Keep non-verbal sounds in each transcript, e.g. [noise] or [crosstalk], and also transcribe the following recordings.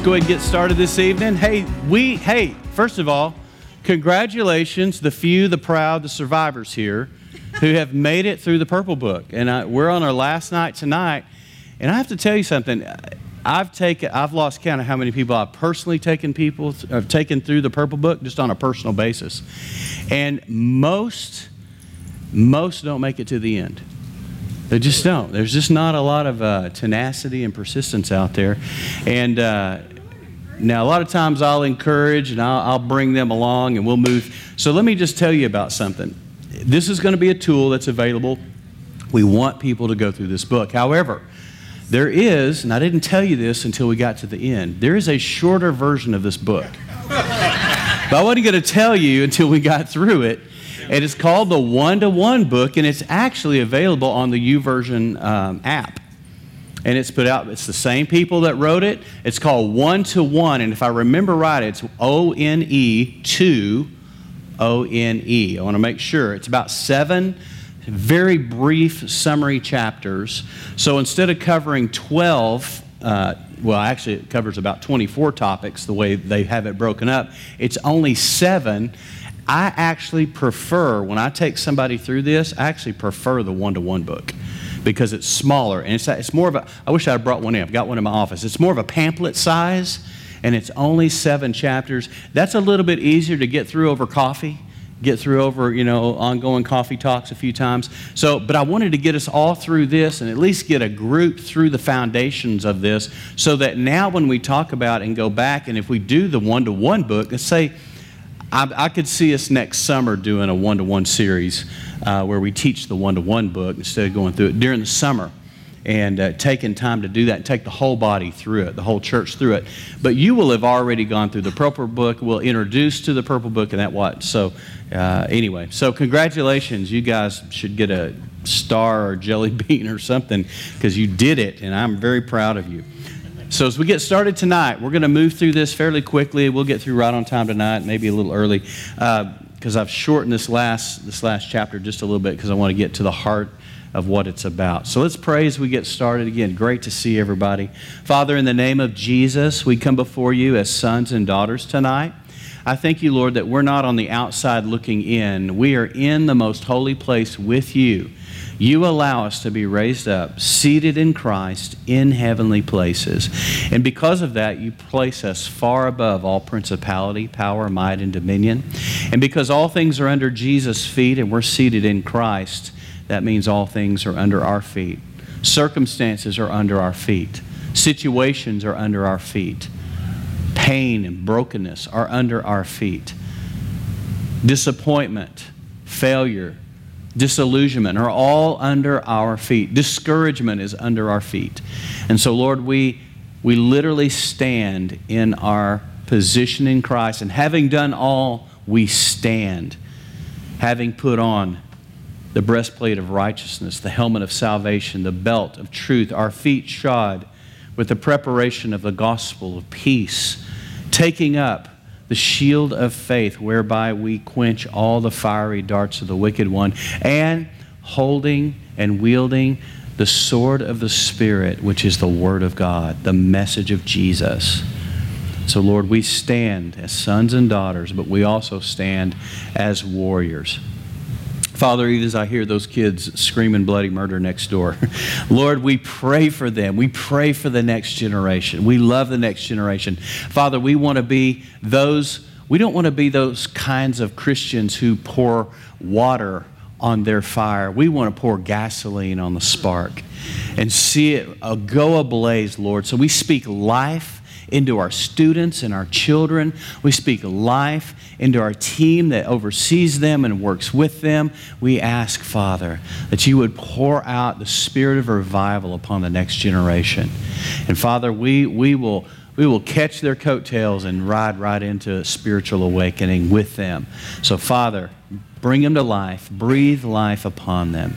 let's go ahead and get started this evening. Hey, we, hey, first of all, congratulations, the few, the proud, the survivors here who have made it through the Purple Book. And I, we're on our last night tonight. And I have to tell you something. I've taken, I've lost count of how many people I've personally taken people, have taken through the Purple Book just on a personal basis. And most, most don't make it to the end. They just don't. There's just not a lot of uh, tenacity and persistence out there. And uh, now, a lot of times I'll encourage and I'll, I'll bring them along and we'll move. So, let me just tell you about something. This is going to be a tool that's available. We want people to go through this book. However, there is, and I didn't tell you this until we got to the end, there is a shorter version of this book. but I wasn't going to tell you until we got through it. And it's called the One to One book, and it's actually available on the YouVersion um, app. And it's put out, it's the same people that wrote it. It's called One to One, and if I remember right, it's O N E 2 O N E. I want to make sure. It's about seven very brief summary chapters. So instead of covering 12, uh, well, actually, it covers about 24 topics the way they have it broken up. It's only seven I actually prefer, when I take somebody through this, I actually prefer the one to one book because it's smaller and it's, it's more of a, I wish I had brought one in. I've got one in my office. It's more of a pamphlet size and it's only seven chapters. That's a little bit easier to get through over coffee get through over you know ongoing coffee talks a few times so but i wanted to get us all through this and at least get a group through the foundations of this so that now when we talk about and go back and if we do the one-to-one book let's say I, I could see us next summer doing a one to one series uh, where we teach the one to one book instead of going through it during the summer and uh, taking time to do that and take the whole body through it, the whole church through it. But you will have already gone through the purple book. We'll introduce to the purple book and that what. So uh, anyway, so congratulations. You guys should get a star or jelly [laughs] bean or something because you did it, and I'm very proud of you. So, as we get started tonight, we're going to move through this fairly quickly. We'll get through right on time tonight, maybe a little early, because uh, I've shortened this last, this last chapter just a little bit because I want to get to the heart of what it's about. So let's pray as we get started again. Great to see everybody. Father, in the name of Jesus, we come before you as sons and daughters tonight. I thank you, Lord, that we're not on the outside looking in. We are in the most holy place with you you allow us to be raised up, seated in Christ in heavenly places. And because of that, you place us far above all principality, power, might, and dominion. And because all things are under Jesus' feet and we're seated in Christ, that means all things are under our feet. Circumstances are under our feet. Situations are under our feet. Pain and brokenness are under our feet. Disappointment, failure, disillusionment are all under our feet. Discouragement is under our feet. And so, Lord, we, we literally stand in our position in Christ. And having done all, we stand, having put on the breastplate of righteousness, the helmet of salvation, the belt of truth, our feet shod with the preparation of the gospel of peace, taking up the shield of faith, whereby we quench all the fiery darts of the wicked one, and holding and wielding the sword of the Spirit, which is the Word of God, the message of Jesus. So, Lord, we stand as sons and daughters, but we also stand as warriors. Father, even as I hear those kids screaming bloody murder next door, [laughs] Lord, we pray for them. We pray for the next generation. We love the next generation. Father, we want to be those, we don't want to be those kinds of Christians who pour water on their fire. We want to pour gasoline on the spark and see it go ablaze, Lord. So we speak life into our students and our children. We speak life into our team that oversees them and works with them. We ask, Father, that you would pour out the spirit of revival upon the next generation. And Father, we, we will we will catch their coattails and ride right into spiritual awakening with them. So, Father, bring them to life, breathe life upon them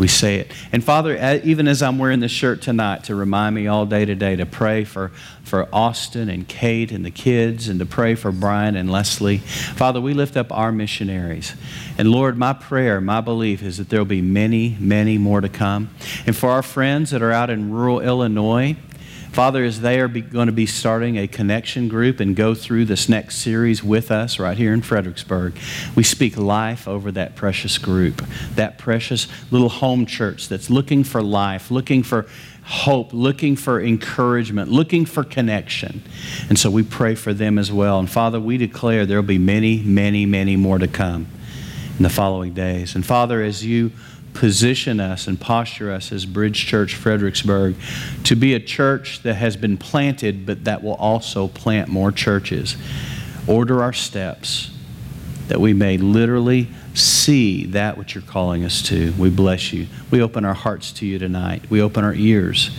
we say it. And Father, even as I'm wearing this shirt tonight to remind me all day today to pray for, for Austin and Kate and the kids and to pray for Brian and Leslie. Father, we lift up our missionaries. And Lord, my prayer, my belief is that there will be many, many more to come. And for our friends that are out in rural Illinois, Father, as they are be, going to be starting a connection group and go through this next series with us right here in Fredericksburg, we speak life over that precious group, that precious little home church that's looking for life, looking for hope, looking for encouragement, looking for connection. And so we pray for them as well. And Father, we declare there will be many, many, many more to come in the following days. And Father, as you position us and posture us as Bridge Church Fredericksburg to be a church that has been planted, but that will also plant more churches. Order our steps that we may literally see that which you're calling us to. We bless you. We open our hearts to you tonight. We open our ears.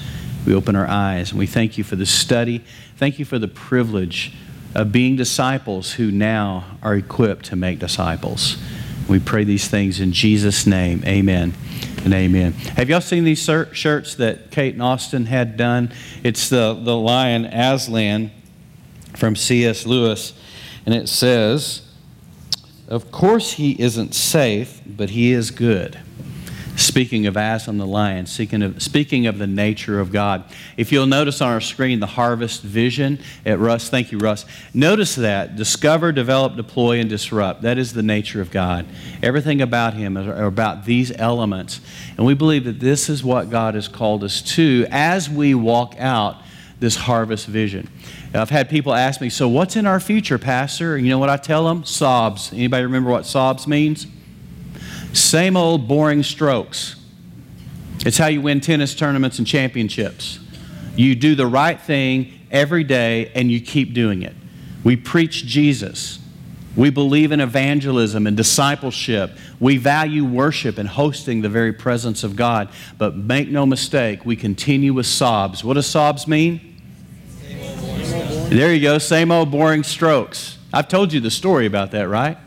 We open our eyes. And we thank you for the study. Thank you for the privilege of being disciples who now are equipped to make disciples. We pray these things in Jesus' name. Amen and amen. Have y'all seen these shirts that Kate and Austin had done? It's the, the lion Aslan from C.S. Lewis, and it says, Of course he isn't safe, but he is good. Speaking of Aslan the lion, speaking of, speaking of the nature of God. If you'll notice on our screen the harvest vision at Russ, thank you, Russ. Notice that discover, develop, deploy, and disrupt. That is the nature of God. Everything about Him is about these elements. And we believe that this is what God has called us to as we walk out this harvest vision. I've had people ask me, so what's in our future, Pastor? You know what I tell them? Sobs. Anybody remember what sobs means? Same old boring strokes. It's how you win tennis tournaments and championships. You do the right thing every day and you keep doing it. We preach Jesus. We believe in evangelism and discipleship. We value worship and hosting the very presence of God. But make no mistake, we continue with sobs. What does sobs mean? There you go, same old boring strokes. I've told you the story about that, right?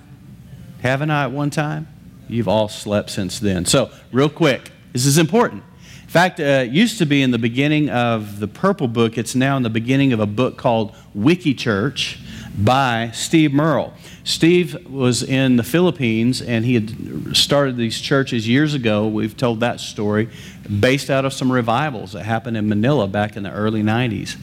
Haven't I at one time? You've all slept since then. So, real quick, this is important. In fact, uh, it used to be in the beginning of the Purple Book. It's now in the beginning of a book called Wiki Church by Steve Murrell. Steve was in the Philippines and he had started these churches years ago. We've told that story based out of some revivals that happened in Manila back in the early 90s.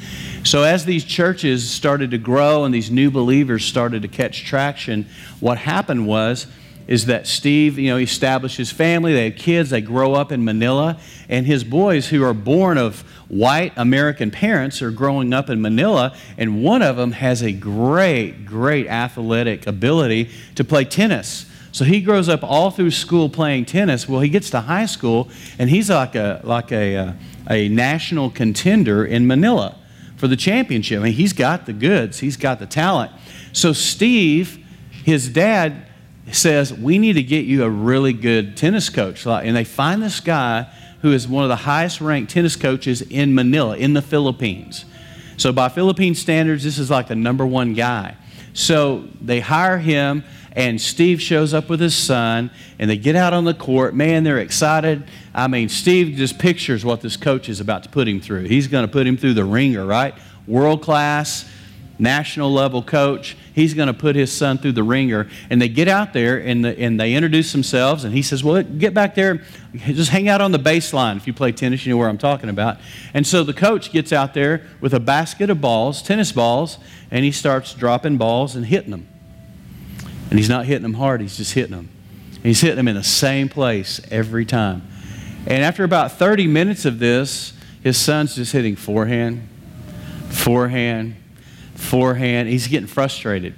So, as these churches started to grow and these new believers started to catch traction, what happened was is that Steve, you know, he established his family. They had kids. They grow up in Manila. And his boys, who are born of white American parents, are growing up in Manila. And one of them has a great, great athletic ability to play tennis. So he grows up all through school playing tennis. Well, he gets to high school, and he's like a, like a, a, uh, a national contender in Manila for the championship. I mean, he's got the goods, he's got the talent. So Steve, his dad, says, We need to get you a really good tennis coach. And they find this guy who is one of the highest ranked tennis coaches in Manila, in the Philippines. So, by Philippine standards, this is like the number one guy. So, they hire him, and Steve shows up with his son, and they get out on the court. Man, they're excited. I mean, Steve just pictures what this coach is about to put him through. He's going to put him through the ringer, right? World class national level coach. He's going to put his son through the ringer. And they get out there and, the, and they introduce themselves. And he says, Well, get back there. Just hang out on the baseline. If you play tennis, you know where I'm talking about. And so the coach gets out there with a basket of balls, tennis balls, and he starts dropping balls and hitting them. And he's not hitting them hard, he's just hitting them. And he's hitting them in the same place every time. And after about 30 minutes of this, his son's just hitting forehand, forehand, forehand. He's getting frustrated.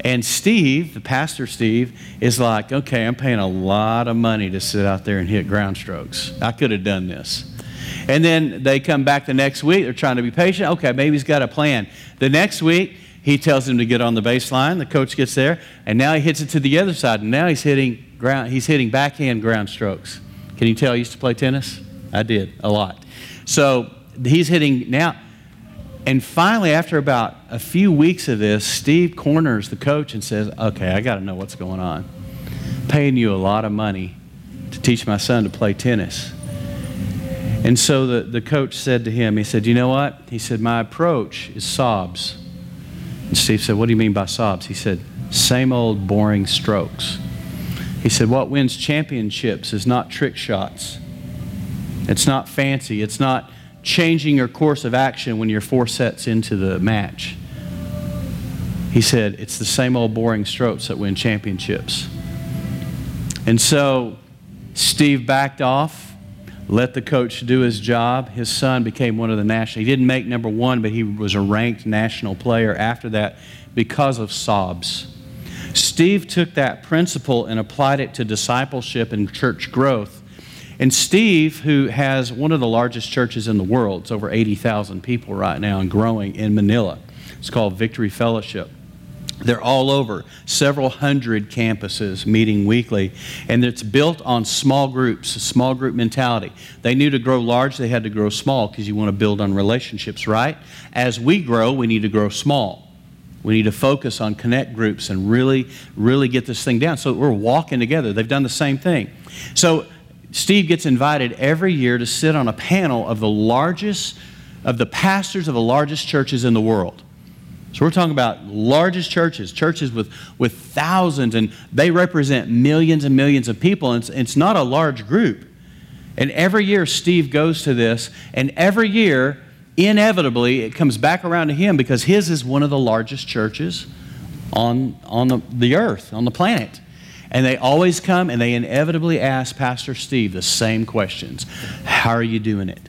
And Steve, the pastor Steve, is like, okay, I'm paying a lot of money to sit out there and hit ground strokes. I could have done this. And then they come back the next week. They're trying to be patient. Okay, maybe he's got a plan. The next week, he tells him to get on the baseline. The coach gets there, and now he hits it to the other side. And now he's hitting ground. He's hitting backhand ground strokes. Can you tell I used to play tennis? I did a lot. So he's hitting now. And finally, after about a few weeks of this, Steve corners the coach and says, Okay, I got to know what's going on. paying you a lot of money to teach my son to play tennis. And so the, the coach said to him, He said, You know what? He said, My approach is sobs. And Steve said, What do you mean by sobs? He said, Same old boring strokes. He said, What wins championships is not trick shots. It's not fancy. It's not changing your course of action when you're four sets into the match? He said, It's the same old boring strokes that win championships. And so Steve backed off, let the coach do his job. His son became one of the national. He didn't make number one, but he was a ranked national player after that because of sobs. Steve took that principle and applied it to discipleship and church growth. And Steve, who has one of the largest churches in the world, it's over 80,000 people right now and growing in Manila. It's called Victory Fellowship. They're all over, several hundred campuses meeting weekly, and it's built on small groups, small group mentality. They knew to grow large, they had to grow small because you want to build on relationships, right? As we grow, we need to grow small. We need to focus on connect groups and really, really get this thing down. So we're walking together. They've done the same thing. So Steve gets invited every year to sit on a panel of the largest, of the pastors of the largest churches in the world. So we're talking about largest churches, churches with, with thousands, and they represent millions and millions of people. And it's, it's not a large group. And every year, Steve goes to this, and every year, inevitably, it comes back around to him because his is one of the largest churches on, on the, the earth, on the planet. And they always come and they inevitably ask Pastor Steve the same questions How are you doing it?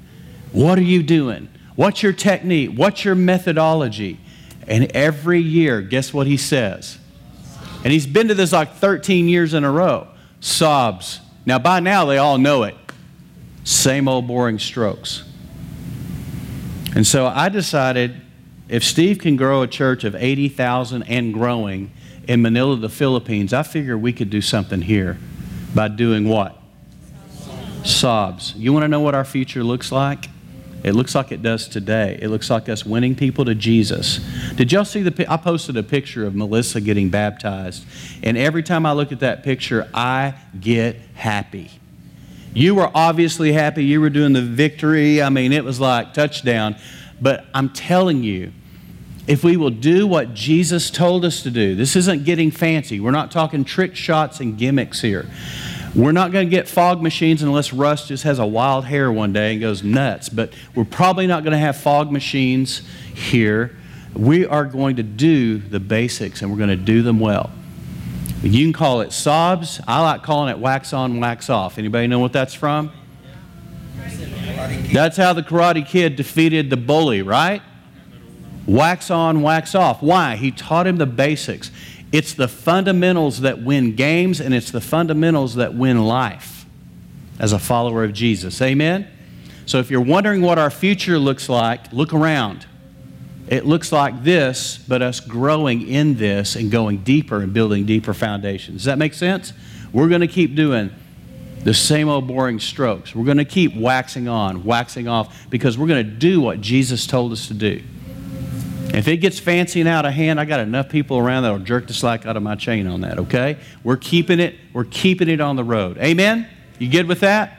What are you doing? What's your technique? What's your methodology? And every year, guess what he says? And he's been to this like 13 years in a row. Sobs. Now, by now, they all know it. Same old boring strokes. And so I decided if Steve can grow a church of 80,000 and growing in Manila, the Philippines, I figure we could do something here by doing what? Sobs. You want to know what our future looks like? It looks like it does today. It looks like us winning people to Jesus. Did y'all see the? I posted a picture of Melissa getting baptized, and every time I look at that picture, I get happy. You were obviously happy. You were doing the victory. I mean, it was like touchdown. But I'm telling you, if we will do what Jesus told us to do, this isn't getting fancy. We're not talking trick shots and gimmicks here. We're not going to get fog machines unless Russ just has a wild hair one day and goes nuts. But we're probably not going to have fog machines here. We are going to do the basics and we're going to do them well. You can call it sobs. I like calling it wax on, wax off. Anybody know what that's from? That's how the Karate Kid defeated the bully, right? Wax on, wax off. Why? He taught him the basics. It's the fundamentals that win games, and it's the fundamentals that win life as a follower of Jesus. Amen? So if you're wondering what our future looks like, look around. It looks like this, but us growing in this and going deeper and building deeper foundations. Does that make sense? We're going to keep doing the same old boring strokes. We're going to keep waxing on, waxing off, because we're going to do what Jesus told us to do. If it gets fancy and out of hand, I got enough people around that'll jerk the slack out of my chain on that, okay? We're keeping it, we're keeping it on the road. Amen? You good with that?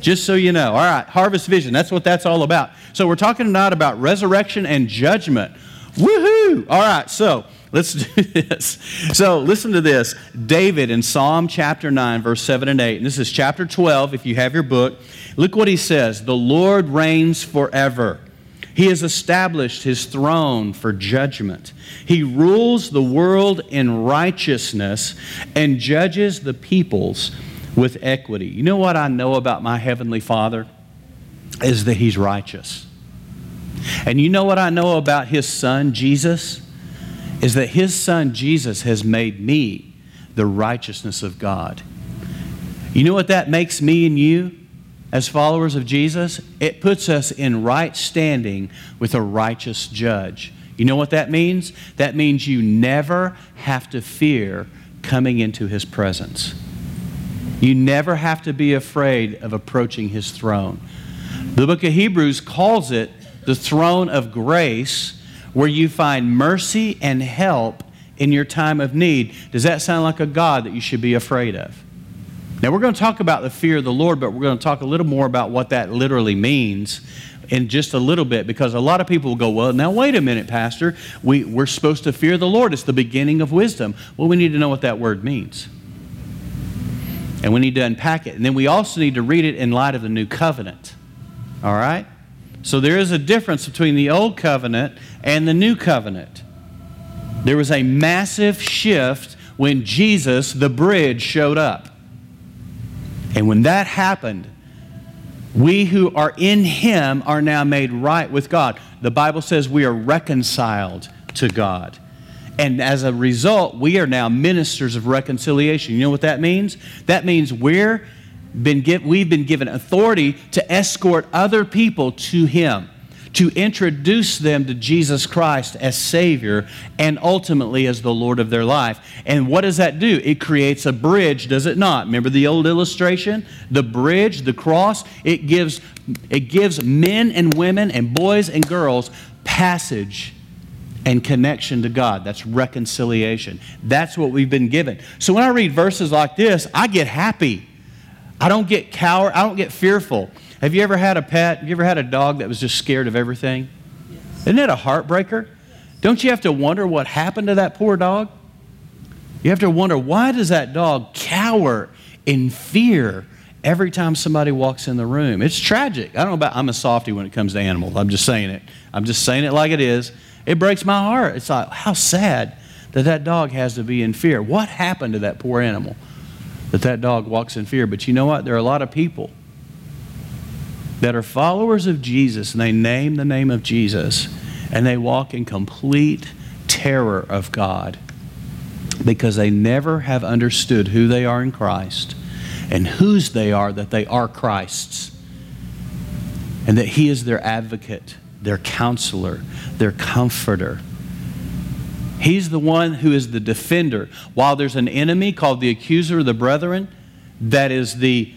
Just so you know. All right, harvest vision. That's what that's all about. So we're talking tonight about resurrection and judgment. Woohoo! All right, so let's do [laughs] this. So listen to this. David in Psalm chapter 9, verse 7 and 8. And this is chapter 12 if you have your book. Look what he says The Lord reigns forever. He has established his throne for judgment. He rules the world in righteousness and judges the peoples with equity. You know what I know about my Heavenly Father? Is that He's righteous. And you know what I know about His Son, Jesus? Is that His Son, Jesus, has made me the righteousness of God. You know what that makes me and you? As followers of Jesus, it puts us in right standing with a righteous judge. You know what that means? That means you never have to fear coming into his presence. You never have to be afraid of approaching his throne. The book of Hebrews calls it the throne of grace, where you find mercy and help in your time of need. Does that sound like a God that you should be afraid of? Now, we're going to talk about the fear of the Lord, but we're going to talk a little more about what that literally means in just a little bit because a lot of people will go, Well, now wait a minute, Pastor. We, we're supposed to fear the Lord. It's the beginning of wisdom. Well, we need to know what that word means. And we need to unpack it. And then we also need to read it in light of the new covenant. All right? So there is a difference between the old covenant and the new covenant. There was a massive shift when Jesus, the bridge, showed up. And when that happened, we who are in Him are now made right with God. The Bible says we are reconciled to God. And as a result, we are now ministers of reconciliation. You know what that means? That means we're been give, we've been given authority to escort other people to Him, to introduce them to Jesus Christ as Savior and ultimately as the Lord of their life. And what does that do? It creates a bridge, does it not? Remember the old illustration? The bridge, the cross, it gives, it gives men and women and boys and girls passage and connection to God. That's reconciliation. That's what we've been given. So when I read verses like this, I get happy. I don't get coward. I don't get fearful. Have you ever had a pet? Have you ever had a dog that was just scared of everything? Yes. Isn't that a heartbreaker? Don't you have to wonder what happened to that poor dog? You have to wonder why does that dog cower in fear every time somebody walks in the room? It's tragic. I don't know about I'm a softy when it comes to animals. I'm just saying it. I'm just saying it like it is. It breaks my heart. It's like, how sad that that dog has to be in fear. What happened to that poor animal that that dog walks in fear? But you know what? There are a lot of people that are followers of Jesus and they name the name of Jesus and they walk in complete terror of God because they never have understood who they are in Christ and whose they are that they are Christ's and that He is their advocate their counselor, their comforter. He's the one who is the defender. While there's an enemy called the accuser of the brethren, that is the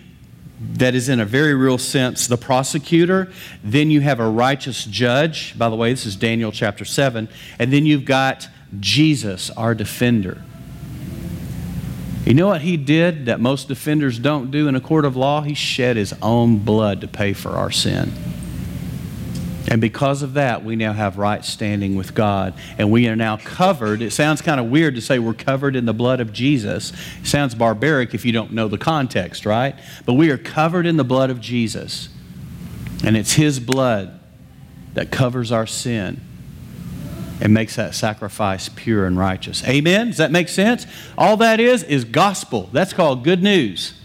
that is in a very real sense the prosecutor. Then you have a righteous judge. By the way, this is Daniel chapter 7. And then you've got Jesus, our defender. You know what he did that most defenders don't do in a court of law? He shed his own blood to pay for our sin. And because of that, we now have right standing with God. And we are now covered. It sounds kind of weird to say we're covered in the blood of Jesus. It sounds barbaric if you don't know the context, right? But we are covered in the blood of Jesus. And it's His blood that covers our sin and makes that sacrifice pure and righteous. Amen? Does that make sense? All that is, is gospel. That's called good news.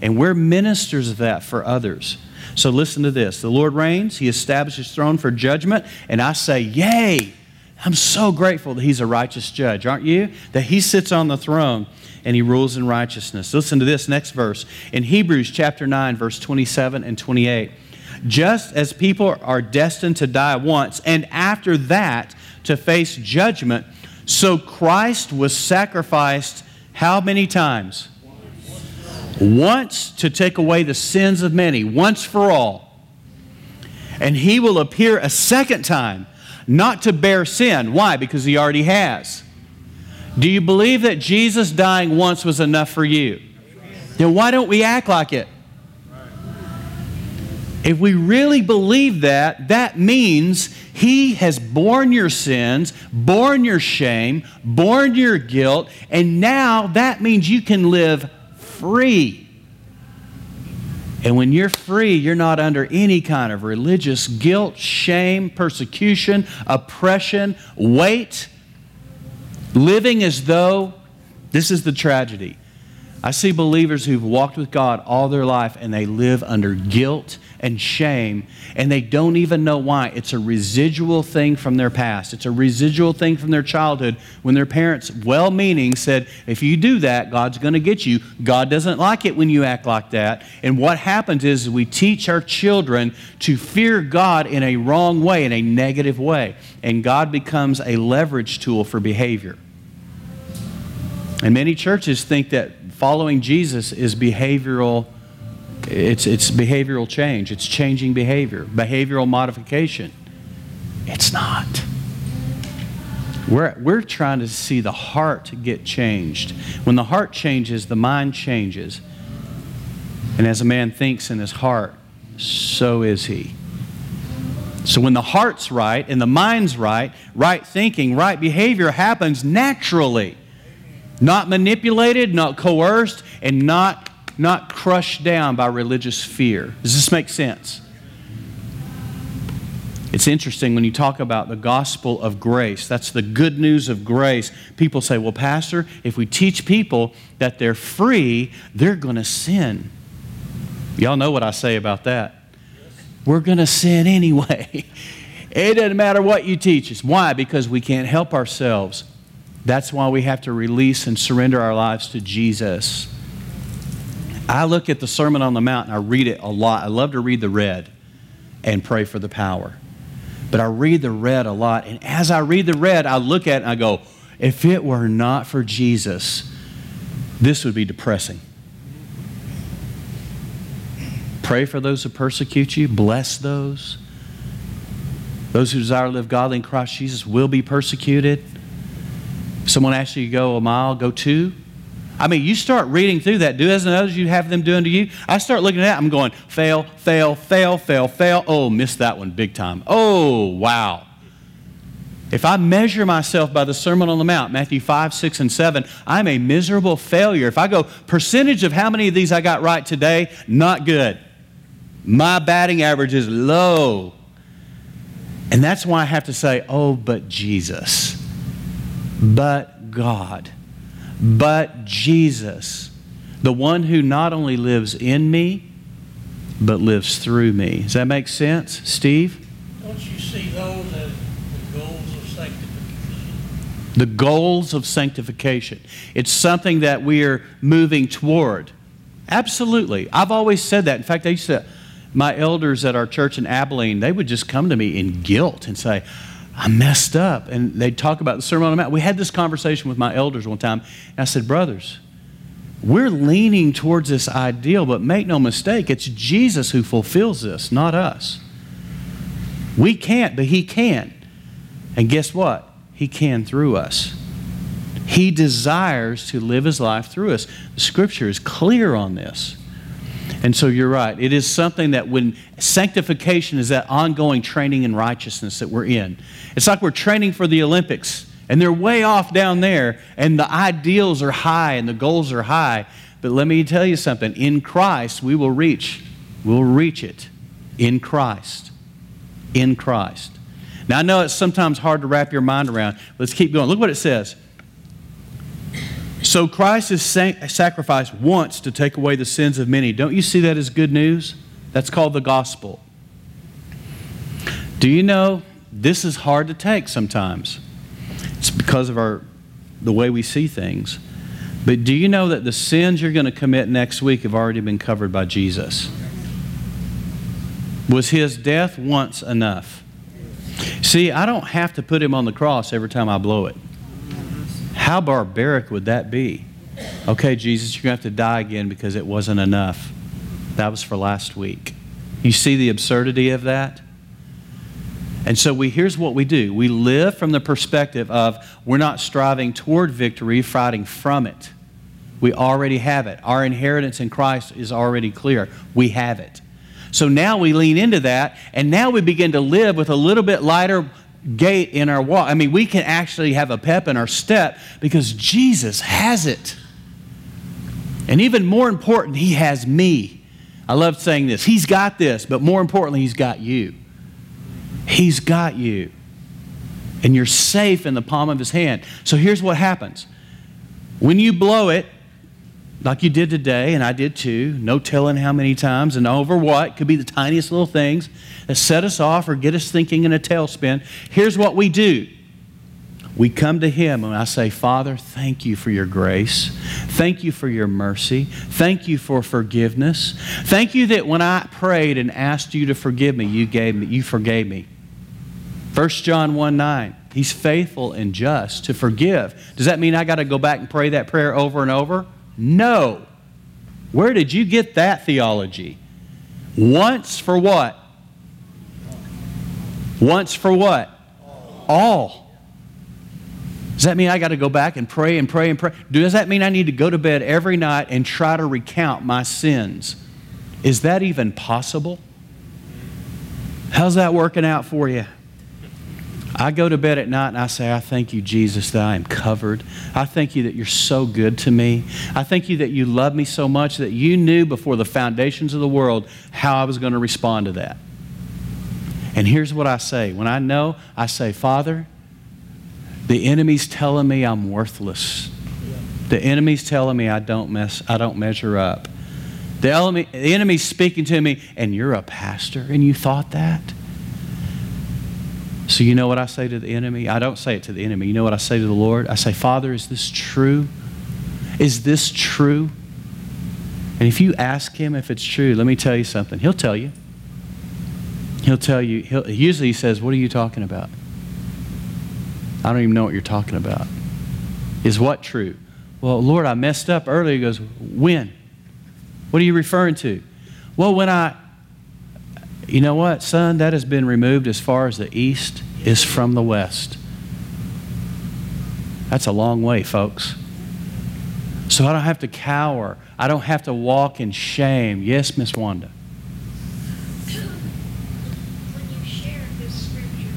And we're ministers of that for others. So listen to this. The Lord reigns, He established His throne for judgment, and I say, Yay! I'm so grateful that He's a righteous judge, aren't you? That He sits on the throne and He rules in righteousness. Listen to this next verse. In Hebrews chapter 9, verse 27 and 28. Just as people are destined to die once, and after that to face judgment, so Christ was sacrificed how many times? Once to take away the sins of many, once for all. And he will appear a second time, not to bear sin. Why? Because he already has. Do you believe that Jesus dying once was enough for you? Then why don't we act like it? If we really believe that, that means He has borne your sins, borne your shame, borne your guilt, and now that means you can live free. And when you're free, you're not under any kind of religious guilt, shame, persecution, oppression, weight, living as though this is the tragedy. I see believers who've walked with God all their life and they live under guilt and shame, and they don't even know why. It's a residual thing from their past. It's a residual thing from their childhood when their parents, well meaning, said, If you do that, God's going to get you. God doesn't like it when you act like that. And what happens is we teach our children to fear God in a wrong way, in a negative way. And God becomes a leverage tool for behavior. And many churches think that following Jesus is behavioral it's, it's behavioral change, it's changing behavior, behavioral modification. It's not. We're, we're trying to see the heart get changed. When the heart changes, the mind changes. And as a man thinks in his heart, so is he. So when the heart's right and the mind's right, right thinking, right behavior happens naturally. Not manipulated, not coerced, and not not crushed down by religious fear. Does this make sense? It's interesting when you talk about the gospel of grace, that's the good news of grace. People say, well, Pastor, if we teach people that they're free, they're going to sin. Y'all know what I say about that. We're going to sin [laughs] anyway. it doesn't matter what you teach us. Why? Because we can't help ourselves. That's why we have to release and surrender our lives to Jesus. I look at the Sermon on the Mount and I read it a lot. I love to read the red and pray for the power. But I read the red a lot. And as I read the red, I look at it and I go, if it were not for Jesus, this would be depressing. Pray for those who persecute you, bless those. Those who desire to live godly in Christ Jesus will be persecuted. Someone asks you to go a mile, go two. I mean, you start reading through that. Do as others you have them doing to you. I start looking at that. I'm going, fail, fail, fail, fail, fail. Oh, missed that one big time. Oh, wow. If I measure myself by the Sermon on the Mount, Matthew 5, 6, and 7, I'm a miserable failure. If I go, percentage of how many of these I got right today, not good. My batting average is low. And that's why I have to say, oh, but Jesus, but God but Jesus, the one who not only lives in me, but lives through me. Does that make sense, Steve? Don't you see those as the goals of sanctification? The goals of sanctification. It's something that we are moving toward. Absolutely. I've always said that. In fact, I used to, my elders at our church in Abilene, they would just come to me in guilt and say, I messed up. And they'd talk about the Sermon on the Mount. We had this conversation with my elders one time, and I said, Brothers, we're leaning towards this ideal, but make no mistake, it's Jesus who fulfills this, not us. We can't, but He can. And guess what? He can through us. He desires to live His life through us. The scripture is clear on this. And so you're right. It is something that when sanctification is that ongoing training in righteousness that we're in. It's like we're training for the Olympics and they're way off down there and the ideals are high and the goals are high. But let me tell you something. In Christ, we will reach. We'll reach it. In Christ. In Christ. Now, I know it's sometimes hard to wrap your mind around. Let's keep going. Look what it says. So Christ's sacrifice once to take away the sins of many. Don't you see that as good news? That's called the gospel. Do you know this is hard to take sometimes? It's because of our the way we see things. But do you know that the sins you're going to commit next week have already been covered by Jesus? Was his death once enough? See, I don't have to put him on the cross every time I blow it. How barbaric would that be? Okay, Jesus, you're going to have to die again because it wasn't enough. That was for last week. You see the absurdity of that? And so we here's what we do. We live from the perspective of we're not striving toward victory, fighting from it. We already have it. Our inheritance in Christ is already clear. We have it. So now we lean into that, and now we begin to live with a little bit lighter gait in our walk. I mean, we can actually have a pep in our step because Jesus has it. And even more important, He has me. I love saying this. He's got this, but more importantly, He's got you. He's got you. And you're safe in the palm of His hand. So here's what happens when you blow it, like you did today, and I did too, no telling how many times and over what, could be the tiniest little things that set us off or get us thinking in a tailspin. Here's what we do we come to Him and I say, Father, thank you for your grace. Thank you for your mercy. Thank you for forgiveness. Thank you that when I prayed and asked you to forgive me, you gave me, you forgave me. 1 John 1 9. He's faithful and just to forgive. Does that mean I got to go back and pray that prayer over and over? No. Where did you get that theology? Once for what? Once for what? All. Does that mean I got to go back and pray and pray and pray? Does that mean I need to go to bed every night and try to recount my sins? Is that even possible? How's that working out for you? I go to bed at night and I say, I thank you, Jesus, that I am covered. I thank you that you're so good to me. I thank you that you love me so much that you knew before the foundations of the world how I was going to respond to that. And here's what I say when I know, I say, Father, the enemy's telling me I'm worthless. The enemy's telling me I don't mess, I don't measure up. The, enemy, the enemy's speaking to me, and you're a pastor, and you thought that? So, you know what I say to the enemy? I don't say it to the enemy. You know what I say to the Lord? I say, Father, is this true? Is this true? And if you ask him if it's true, let me tell you something. He'll tell you. He'll tell you, he'll, usually he says, What are you talking about? I don't even know what you're talking about. Is what true? Well, Lord, I messed up earlier. He goes, When? What are you referring to? Well, when I, you know what, son, that has been removed as far as the east is from the west. That's a long way, folks. So I don't have to cower. I don't have to walk in shame. Yes, Miss Wanda. When you share this scripture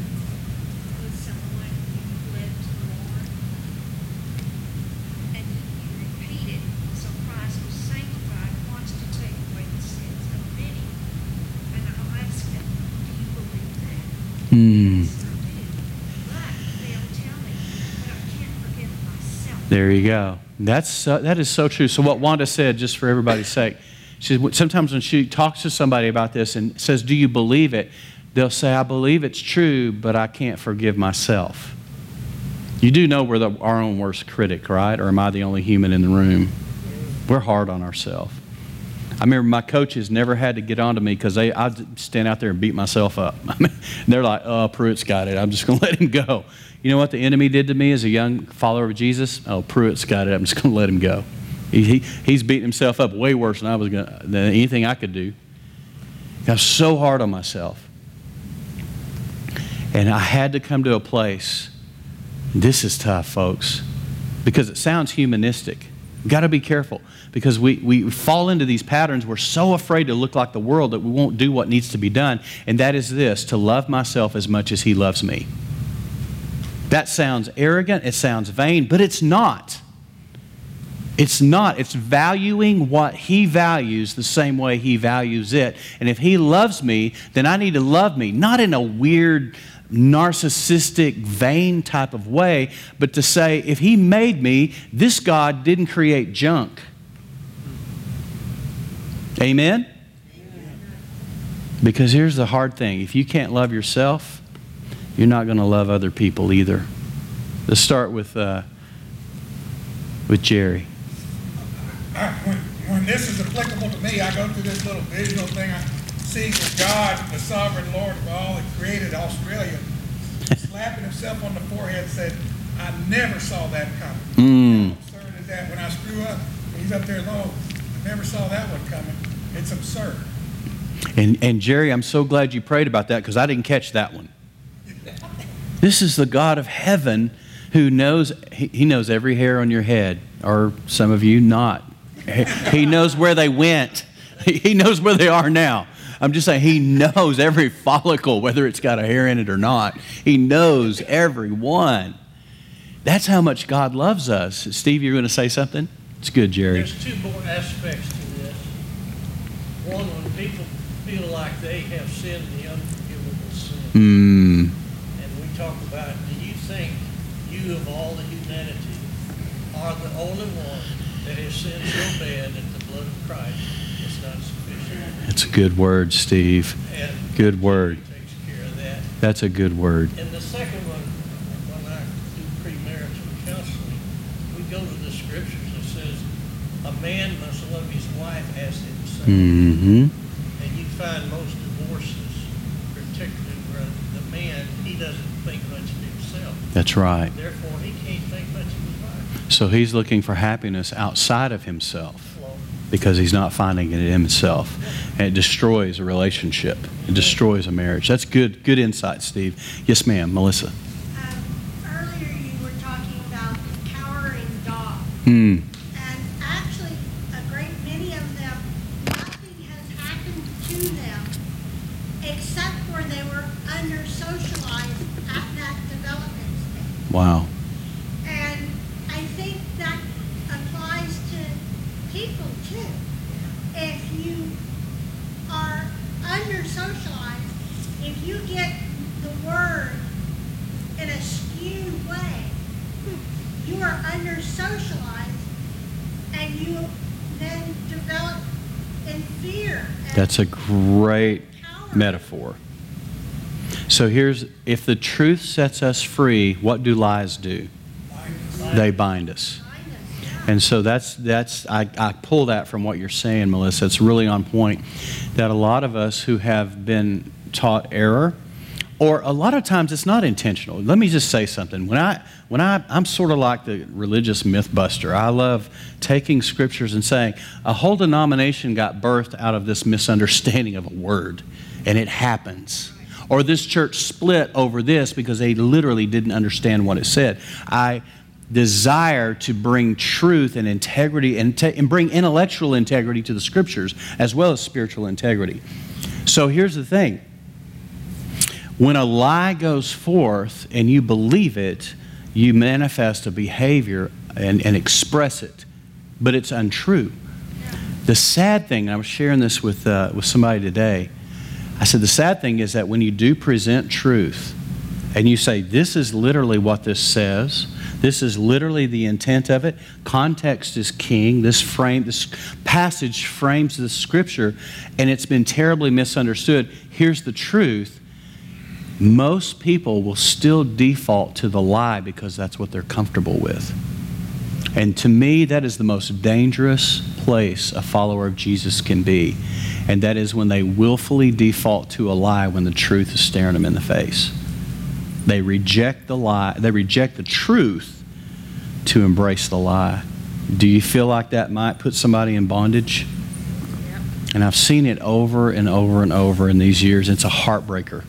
with someone who lived to the Lord, and you repeat it, so Christ was sanctified, wants to take away the sins of many, and I'll ask them, do you believe that? Hmm. Yes, I do. But they'll tell me, but I can't forgive myself. There you go. That's so, that is so true. So what Wanda said, just for everybody's sake, she sometimes when she talks to somebody about this and says, "Do you believe it?" They'll say, "I believe it's true, but I can't forgive myself." You do know we're the, our own worst critic, right? Or am I the only human in the room? We're hard on ourselves. I remember my coaches never had to get onto me because they I'd stand out there and beat myself up. [laughs] they're like, "Oh, Pruitt's got it. I'm just going [laughs] to let him go." You know what the enemy did to me as a young follower of Jesus? Oh, Pruitt's got it. I'm just [laughs] going to let him go. He, he, he's beating himself up way worse than I was going than anything I could do. I was so hard on myself. And I had to come to a place. This is tough, folks, because it sounds humanistic. Got to be careful because we, we fall into these patterns. We're so afraid to look like the world that we won't do what needs to be done. And that is this to love myself as much as He loves me. That sounds arrogant, it sounds vain, but it's not. It's not. It's valuing what He values the same way He values it. And if He loves me, then I need to love me, not in a weird, narcissistic, vain type of way, but to say, if He made me, this God didn't create junk. Amen? Because here's the hard thing if you can't love yourself, you're not going to love other people either. Let's start with, uh, with Jerry. When, when this is applicable to me, I go through this little visual thing. I see that God, the sovereign Lord of all, that created Australia, slapping himself on the forehead, said, "I never saw that coming." Mm. How absurd is that? When I screw up, he's up there low. I never saw that one coming. It's absurd. And, and Jerry, I'm so glad you prayed about that because I didn't catch that one. This is the God of heaven who knows, he, he knows every hair on your head, or some of you not. He knows where they went, he knows where they are now. I'm just saying, he knows every follicle, whether it's got a hair in it or not. He knows every one. That's how much God loves us. Steve, you're going to say something? It's good, Jerry. There's two more aspects to this. One, when people feel like they have sinned the unforgivable sin. Mm, And we talk about, do you think you of all the humanity are the only one that has sinned so bad that the blood of Christ is not sufficient? That's a good word, Steve. Good word. takes care of that. That's a good word. And the second one, when I do premarital counseling, we go to the scriptures that says, a man must love his wife as himself. hmm And you find most divorces, particularly where the man, he doesn't think much of himself. That's right. Therefore, he can't think much of his wife. So he's looking for happiness outside of himself because he's not finding it in himself. And it destroys a relationship. It destroys a marriage. That's good good insight, Steve. Yes, ma'am, Melissa. Um, Earlier, you were talking about cowering dogs. Hmm. And actually, a great many of them, nothing has happened to them except where they were under socialized at that development stage. Wow. And I think that applies to people too. If you are under socialized if you get the word in a skewed way, you are under socialized and you then develop in fear. and That's a great metaphor. So here's if the truth sets us free, what do lies do? They bind us. And so that's that's I, I pull that from what you're saying, Melissa. It's really on point. That a lot of us who have been taught error, or a lot of times it's not intentional. Let me just say something. When I when I I'm sort of like the religious myth buster. I love taking scriptures and saying a whole denomination got birthed out of this misunderstanding of a word, and it happens. Or this church split over this because they literally didn't understand what it said. I desire to bring truth and integrity and, te- and bring intellectual integrity to the scriptures as well as spiritual integrity. So here's the thing when a lie goes forth and you believe it, you manifest a behavior and, and express it, but it's untrue. The sad thing, I was sharing this with, uh, with somebody today. I said, the sad thing is that when you do present truth and you say, this is literally what this says, this is literally the intent of it, context is king. This frame, this passage frames the scripture, and it's been terribly misunderstood. Here's the truth. Most people will still default to the lie because that's what they're comfortable with. And to me, that is the most dangerous place a follower of Jesus can be. And that is when they willfully default to a lie when the truth is staring them in the face. They reject the lie, they reject the truth to embrace the lie. Do you feel like that might put somebody in bondage? And I've seen it over and over and over in these years. It's a heartbreaker.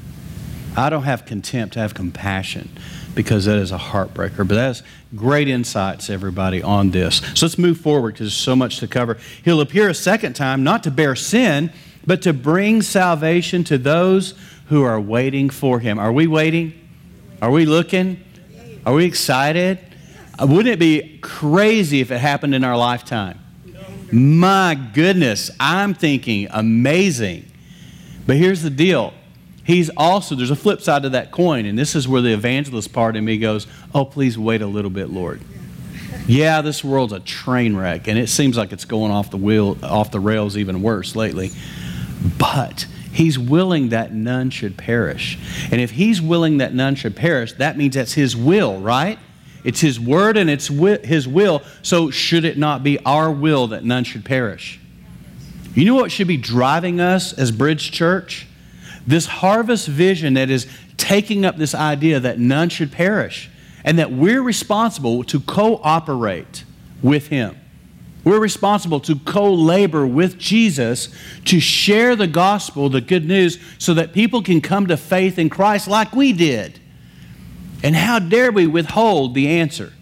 I don't have contempt, I have compassion because that is a heartbreaker. But that's great insights, everybody, on this. So let's move forward because there's so much to cover. He'll appear a second time, not to bear sin, but to bring salvation to those who are waiting for him. Are we waiting? Are we looking? Are we excited? Uh, Wouldn't it be crazy if it happened in our lifetime? My goodness, I'm thinking amazing. But here's the deal. He's also, there's a flip side to that coin, and this is where the evangelist part in me goes, Oh, please wait a little bit, Lord. Yeah, this world's a train wreck, and it seems like it's going off the wheel, off the rails even worse lately. But he's willing that none should perish. And if he's willing that none should perish, that means that's his will, right? It's his word and it's wi- his will. So should it not be our will that none should perish? You know what should be driving us as Bridge Church? This harvest vision that is taking up this idea that none should perish and that we're responsible to cooperate with Him. We're responsible to co labor with Jesus to share the gospel, the good news, so that people can come to faith in Christ like we did. And how dare we withhold the answer?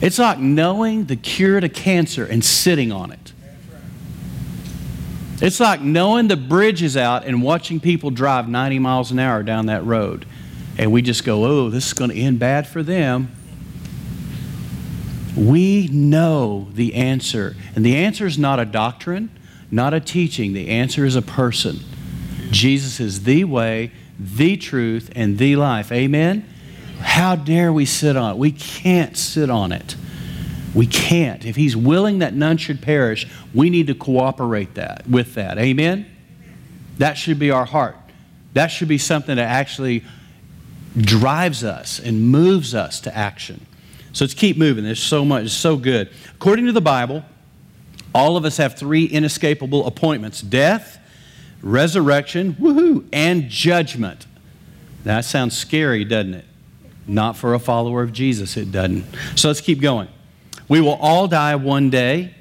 It's like knowing the cure to cancer and sitting on it. It's like knowing the bridge is out and watching people drive 90 miles an hour down that road. And we just go, oh, this is going to end bad for them. We know the answer. And the answer is not a doctrine, not a teaching. The answer is a person. Jesus is the way, the truth, and the life. Amen? How dare we sit on it? We can't sit on it. We can't. If he's willing that none should perish, we need to cooperate that with that. Amen? That should be our heart. That should be something that actually drives us and moves us to action. So let's keep moving. There's so much, it's so good. According to the Bible, all of us have three inescapable appointments death, resurrection, woohoo, and judgment. That sounds scary, doesn't it? Not for a follower of Jesus, it doesn't. So let's keep going. We will all die one day.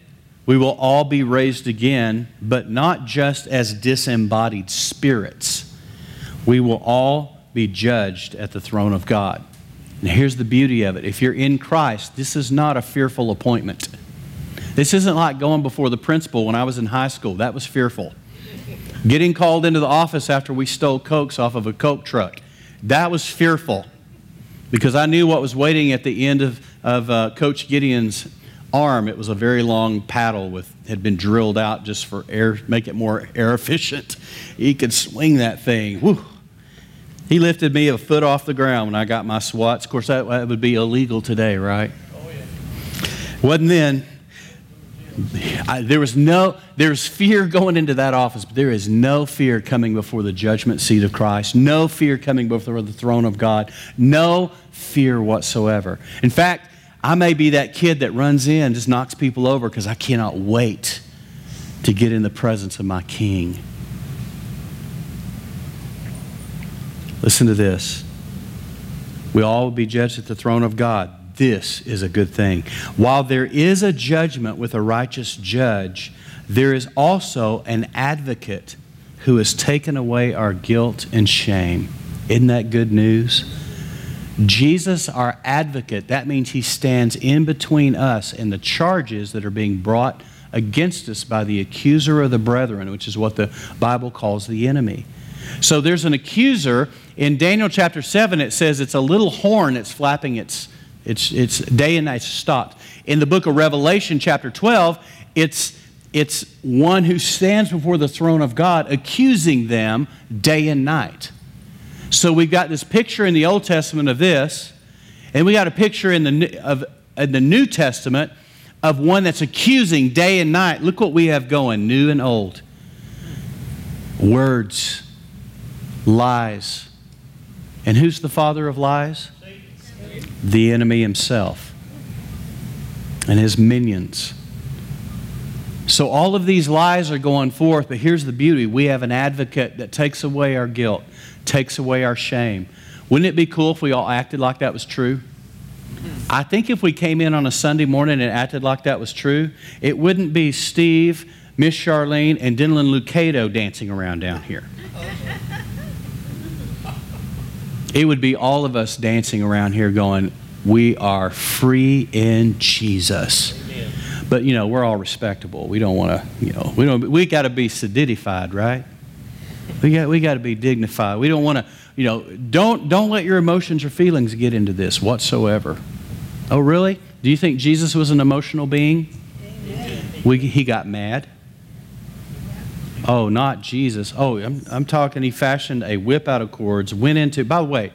We will all be raised again, but not just as disembodied spirits. We will all be judged at the throne of God. And here's the beauty of it if you're in Christ, this is not a fearful appointment. This isn't like going before the principal when I was in high school. That was fearful. Getting called into the office after we stole Cokes off of a Coke truck. That was fearful because I knew what was waiting at the end of, of uh, Coach Gideon's arm, it was a very long paddle with had been drilled out just for air, make it more air efficient. He could swing that thing. Woo. He lifted me a foot off the ground when I got my swats. Of course, that, that would be illegal today, right? Oh, yeah. Wasn't then. I, there was no, there's fear going into that office, but there is no fear coming before the judgment seat of Christ. No fear coming before the throne of God. No fear whatsoever. In fact, I may be that kid that runs in, just knocks people over because I cannot wait to get in the presence of my King. Listen to this. We all will be judged at the throne of God this is a good thing. While there is a judgment with a righteous judge, there is also an advocate who has taken away our guilt and shame. Isn't that good news? Jesus, our advocate, that means he stands in between us and the charges that are being brought against us by the accuser of the brethren, which is what the Bible calls the enemy. So there's an accuser. In Daniel chapter 7, it says it's a little horn that's flapping its it's, it's day and night stopped. In the book of Revelation, chapter 12, it's, it's one who stands before the throne of God accusing them day and night. So we've got this picture in the Old Testament of this, and we got a picture in the, of, in the New Testament of one that's accusing day and night. Look what we have going, new and old. Words, lies. And who's the father of lies? the enemy himself and his minions. So all of these lies are going forth, but here's the beauty we have an advocate that takes away our guilt, takes away our shame. Wouldn't it be cool if we all acted like that was true? I think if we came in on a Sunday morning and acted like that was true, it wouldn't be Steve, Miss Charlene, and Denalyn Lucado dancing around down here. It would be all of us dancing around here going, We are free in Jesus. But, you know, we're all respectable. We don't want to, you know, we, don't, we got to be solidified, right? We got, we got to be dignified. We don't want to, you know, don't, don't let your emotions or feelings get into this whatsoever. Oh, really? Do you think Jesus was an emotional being? We, he got mad. Oh, not Jesus. Oh, I'm, I'm talking, he fashioned a whip out of cords, went into, by the way,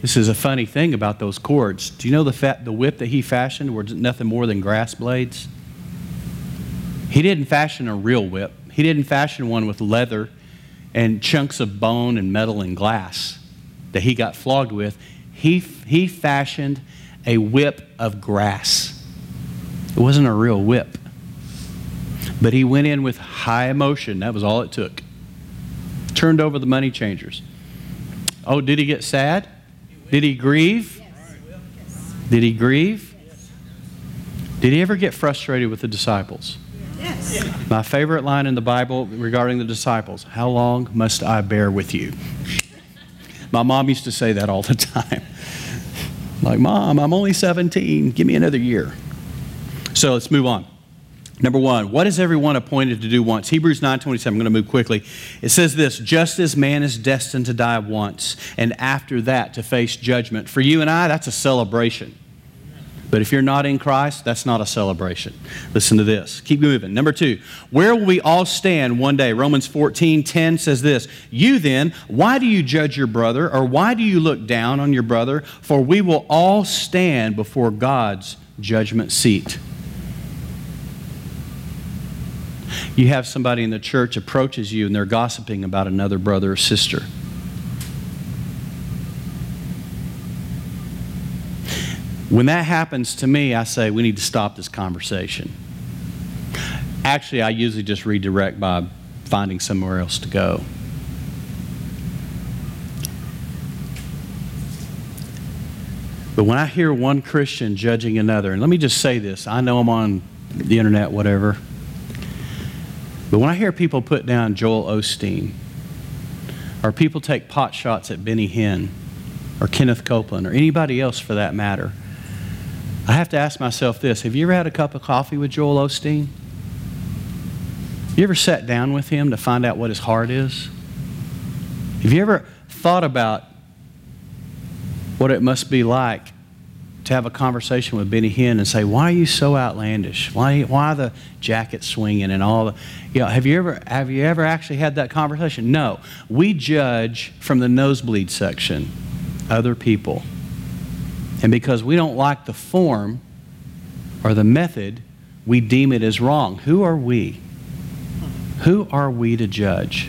this is a funny thing about those cords. Do you know the, fat, the whip that he fashioned were nothing more than grass blades? He didn't fashion a real whip, he didn't fashion one with leather and chunks of bone and metal and glass that he got flogged with. He, he fashioned a whip of grass. It wasn't a real whip. But he went in with high emotion. That was all it took. Turned over the money changers. Oh, did he get sad? Did he grieve? Did he grieve? Did he ever get frustrated with the disciples? Yes. My favorite line in the Bible regarding the disciples How long must I bear with you? My mom used to say that all the time. Like, Mom, I'm only 17. Give me another year. So let's move on. Number one, what is everyone appointed to do once? Hebrews 9.27, I'm going to move quickly. It says this, just as man is destined to die once, and after that to face judgment. For you and I, that's a celebration. But if you're not in Christ, that's not a celebration. Listen to this. Keep moving. Number two, where will we all stand one day? Romans 14, 10 says this You then, why do you judge your brother, or why do you look down on your brother? For we will all stand before God's judgment seat. you have somebody in the church approaches you and they're gossiping about another brother or sister. When that happens to me, I say, we need to stop this conversation. Actually, I usually just redirect by finding somewhere else to go. But when I hear one Christian judging another, and let me just say this I know I'm on the internet, whatever. But when I hear people put down Joel Osteen, or people take pot shots at Benny Hinn, or Kenneth Copeland, or anybody else for that matter, I have to ask myself this Have you ever had a cup of coffee with Joel Osteen? You ever sat down with him to find out what his heart is? Have you ever thought about what it must be like to have a conversation with Benny Hinn and say, "Why are you so outlandish? Why why the jacket swinging and all the you know, have you ever have you ever actually had that conversation? No. We judge from the nosebleed section other people. And because we don't like the form or the method, we deem it as wrong. Who are we? Who are we to judge?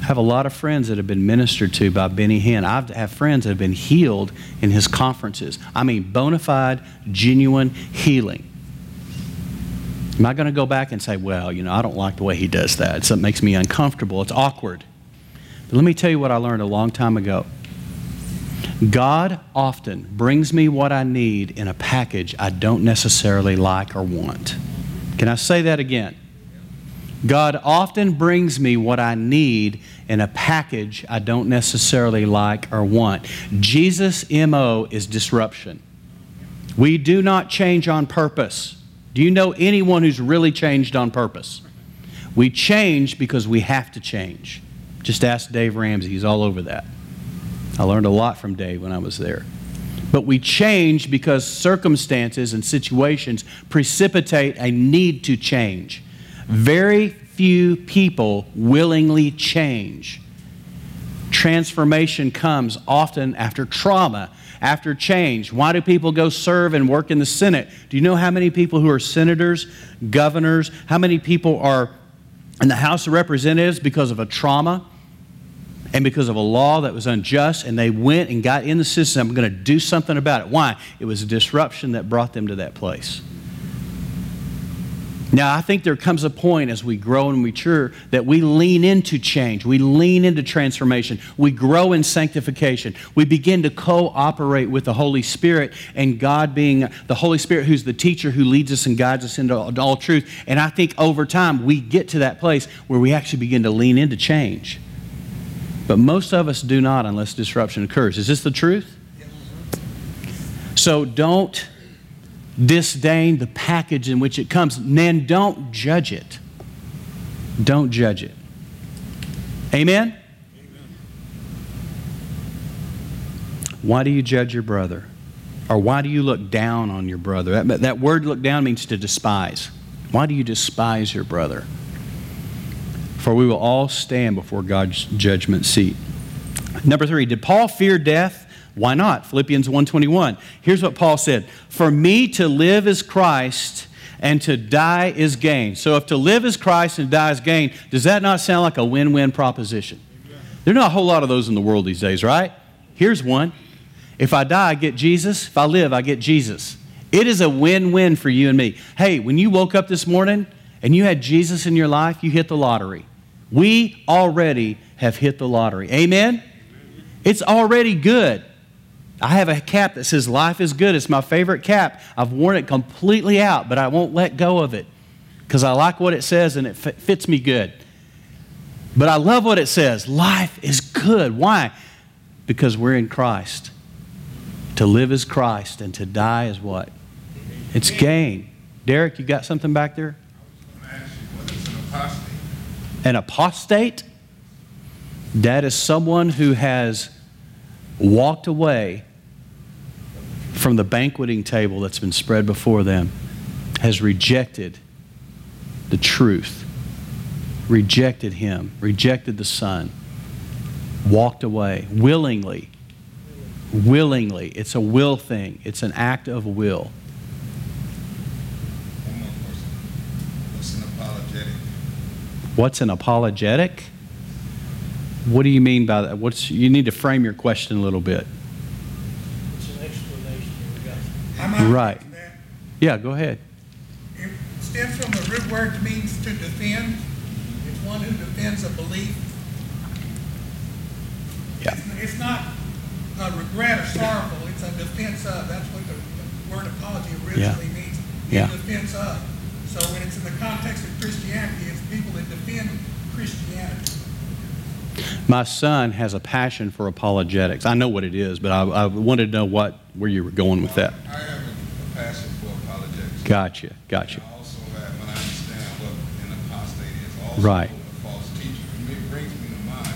I have a lot of friends that have been ministered to by Benny Hinn. I have friends that have been healed in his conferences. I mean, bona fide, genuine healing. Am I going to go back and say, well, you know, I don't like the way he does that? Something makes me uncomfortable. It's awkward. But let me tell you what I learned a long time ago. God often brings me what I need in a package I don't necessarily like or want. Can I say that again? God often brings me what I need in a package I don't necessarily like or want. Jesus' MO is disruption. We do not change on purpose. Do you know anyone who's really changed on purpose? We change because we have to change. Just ask Dave Ramsey, he's all over that. I learned a lot from Dave when I was there. But we change because circumstances and situations precipitate a need to change. Very few people willingly change. Transformation comes often after trauma, after change. Why do people go serve and work in the Senate? Do you know how many people who are senators, governors, how many people are in the House of Representatives because of a trauma? And because of a law that was unjust, and they went and got in the system. I'm going to do something about it. Why? It was a disruption that brought them to that place. Now, I think there comes a point as we grow and mature that we lean into change. We lean into transformation. We grow in sanctification. We begin to cooperate with the Holy Spirit and God being the Holy Spirit who's the teacher who leads us and guides us into all truth. And I think over time we get to that place where we actually begin to lean into change. But most of us do not unless disruption occurs. Is this the truth? So don't disdain the package in which it comes. Then don't judge it. Don't judge it. Amen? Why do you judge your brother? Or why do you look down on your brother? That, that word look down means to despise. Why do you despise your brother? For we will all stand before God's judgment seat. Number three, did Paul fear death? Why not? Philippians 1:21. Here's what Paul said: "For me to live is Christ, and to die is gain." So if to live is Christ and die is gain, does that not sound like a win-win proposition? There are not a whole lot of those in the world these days, right? Here's one. If I die, I get Jesus. If I live, I get Jesus. It is a win-win for you and me. Hey, when you woke up this morning and you had Jesus in your life, you hit the lottery. We already have hit the lottery. Amen? It's already good. I have a cap that says life is good. It's my favorite cap. I've worn it completely out, but I won't let go of it because I like what it says and it fits me good. But I love what it says life is good. Why? Because we're in Christ. To live is Christ and to die is what? It's gain. Derek, you got something back there? An apostate? That is someone who has walked away from the banqueting table that's been spread before them, has rejected the truth, rejected Him, rejected the Son, walked away willingly. Willingly. It's a will thing, it's an act of will. What's an apologetic? What's an apologetic? What do you mean by that? What's, you need to frame your question a little bit. It's an explanation we got. I Right. that. Yeah, go ahead. It stems from the root word means to defend. It's one who defends a belief. Yeah. It's- It's not a regret or sorrowful, it's a defense of. That's what the the word apology originally means. Yeah. In defense of. So when it's in the context of Christianity, it's people that defend Christianity. My son has a passion for apologetics. I know what it is, but I, I wanted to know what where you were going with that. I have a a passion for apologetics. Gotcha, gotcha. I also have, when I understand what an apostate is, also Right. a false teacher. And it brings me to mind,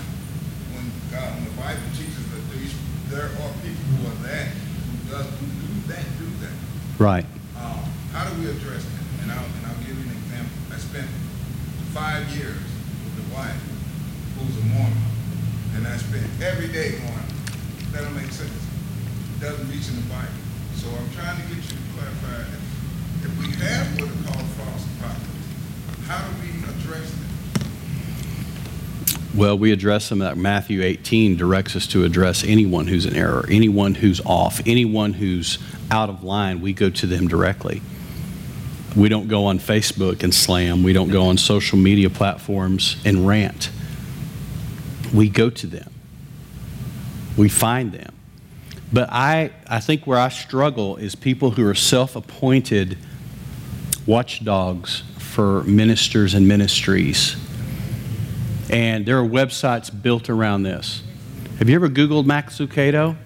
when God, when the Bible teaches that these, there are people who are that, who does, who do that do that? Right. Um, how do we address that? And I'll, and I'll give you an example. I spent five years with a wife who's a Mormon, and I spent every day going, that don't make sense. It doesn't reach in the Bible. So I'm trying to get you to clarify. If we have what are called false prophets, how do we address them? Well, we address them that Matthew 18 directs us to address anyone who's in error, anyone who's off, anyone who's out of line. We go to them directly. We don't go on Facebook and slam. We don't go on social media platforms and rant. We go to them. We find them. But I, I think where I struggle is people who are self appointed watchdogs for ministers and ministries and there are websites built around this. Have you ever Googled Max Lucado?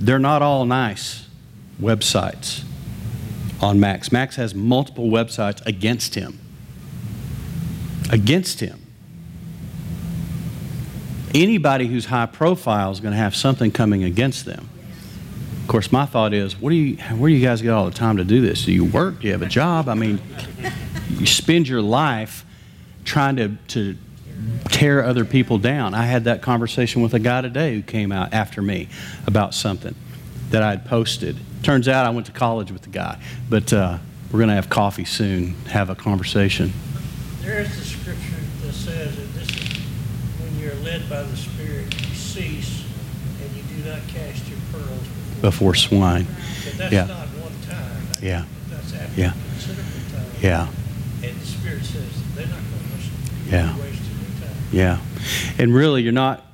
They're not all nice websites on Max. Max has multiple websites against him. Against him. Anybody who's high profile is going to have something coming against them. Of course, my thought is, what do you, where do you guys get all the time to do this? Do you work? Do you have a job? I mean, you spend your life trying to, to tear other people down. I had that conversation with a guy today who came out after me about something that I had posted. Turns out I went to college with the guy, but uh, we're going to have coffee soon, have a conversation. There is the scripture that says that this is when you're led by the Spirit, you cease and you do not cast your pearls before, Before swine. But that's Yeah. not one time. Yeah. That's after Yeah. considerable time. Yeah, And the Spirit says they're not going to listen. Yeah. Yeah. And really, you're not,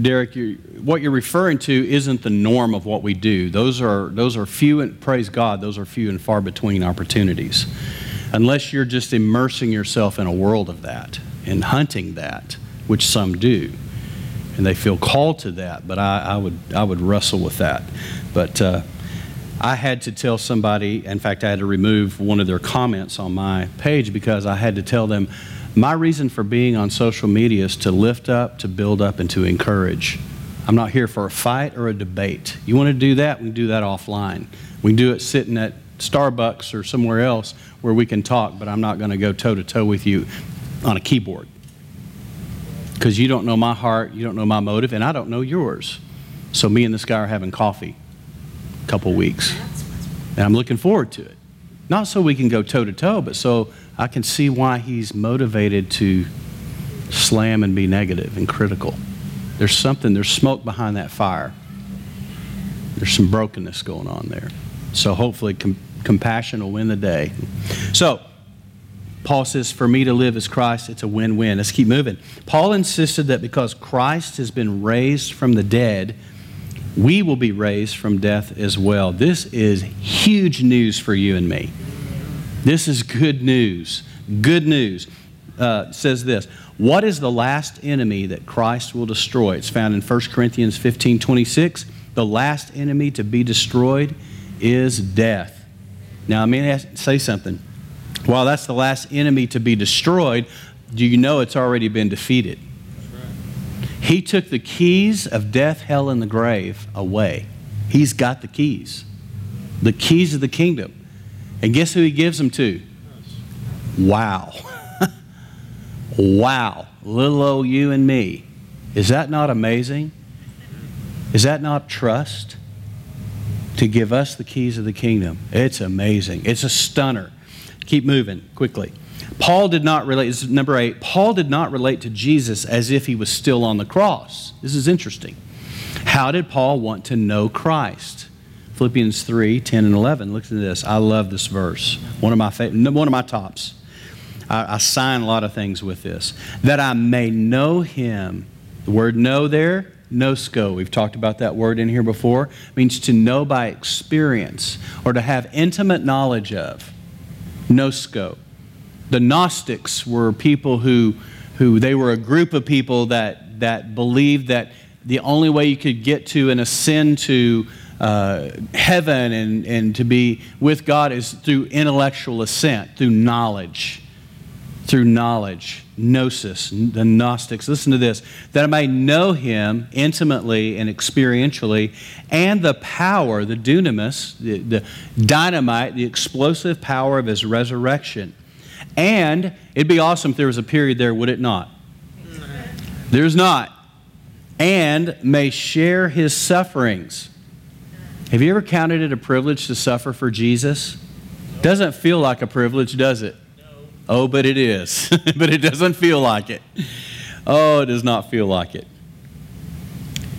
Derek, you what you're referring to isn't the norm of what we do. Those are, those are few, and praise God, those are few and far between opportunities. Unless you're just immersing yourself in a world of that and hunting that, which some do. And they feel called to that, but I, I would, I would wrestle with that. But uh, I had to tell somebody, in fact, I had to remove one of their comments on my page because I had to tell them my reason for being on social media is to lift up, to build up, and to encourage. I'm not here for a fight or a debate. You want to do that? We can do that offline. We do it sitting at Starbucks or somewhere else where we can talk, but I'm not going to go toe to toe with you on a keyboard. Because you don't know my heart, you don't know my motive, and I don't know yours. So me and this guy are having coffee a couple weeks. And I'm looking forward to it. Not so we can go toe to toe, but so I can see why he's motivated to slam and be negative and critical. There's something, there's smoke behind that fire. There's some brokenness going on there. So hopefully, com- compassion will win the day. So, Paul says, For me to live is Christ, it's a win win. Let's keep moving. Paul insisted that because Christ has been raised from the dead, we will be raised from death as well. This is huge news for you and me. This is good news. Good news. Uh, says this What is the last enemy that Christ will destroy? It's found in 1 Corinthians 15 26. The last enemy to be destroyed is death. Now, I mean, say something. While that's the last enemy to be destroyed, do you know it's already been defeated? He took the keys of death, hell, and the grave away. He's got the keys, the keys of the kingdom. And guess who he gives them to? Wow. [laughs] wow. Little old you and me. Is that not amazing? Is that not trust? To give us the keys of the kingdom. It's amazing. It's a stunner. Keep moving quickly. Paul did not relate, number eight, Paul did not relate to Jesus as if he was still on the cross. This is interesting. How did Paul want to know Christ? Philippians 3 10 and 11. Look at this. I love this verse. One of my, favorite, one of my tops. I, I sign a lot of things with this. That I may know him. The word know there, gnosko. We've talked about that word in here before. It means to know by experience or to have intimate knowledge of. Gnosko. The Gnostics were people who, who they were a group of people that, that believed that the only way you could get to and ascend to uh, heaven and, and to be with God is through intellectual ascent, through knowledge. through knowledge, gnosis, the Gnostics. Listen to this that I may know him intimately and experientially, and the power, the dunamis, the, the dynamite, the explosive power of his resurrection. And it'd be awesome if there was a period there, would it not? There's not. And may share his sufferings. Have you ever counted it a privilege to suffer for Jesus? Doesn't feel like a privilege, does it? No. Oh, but it is. [laughs] but it doesn't feel like it. Oh, it does not feel like it.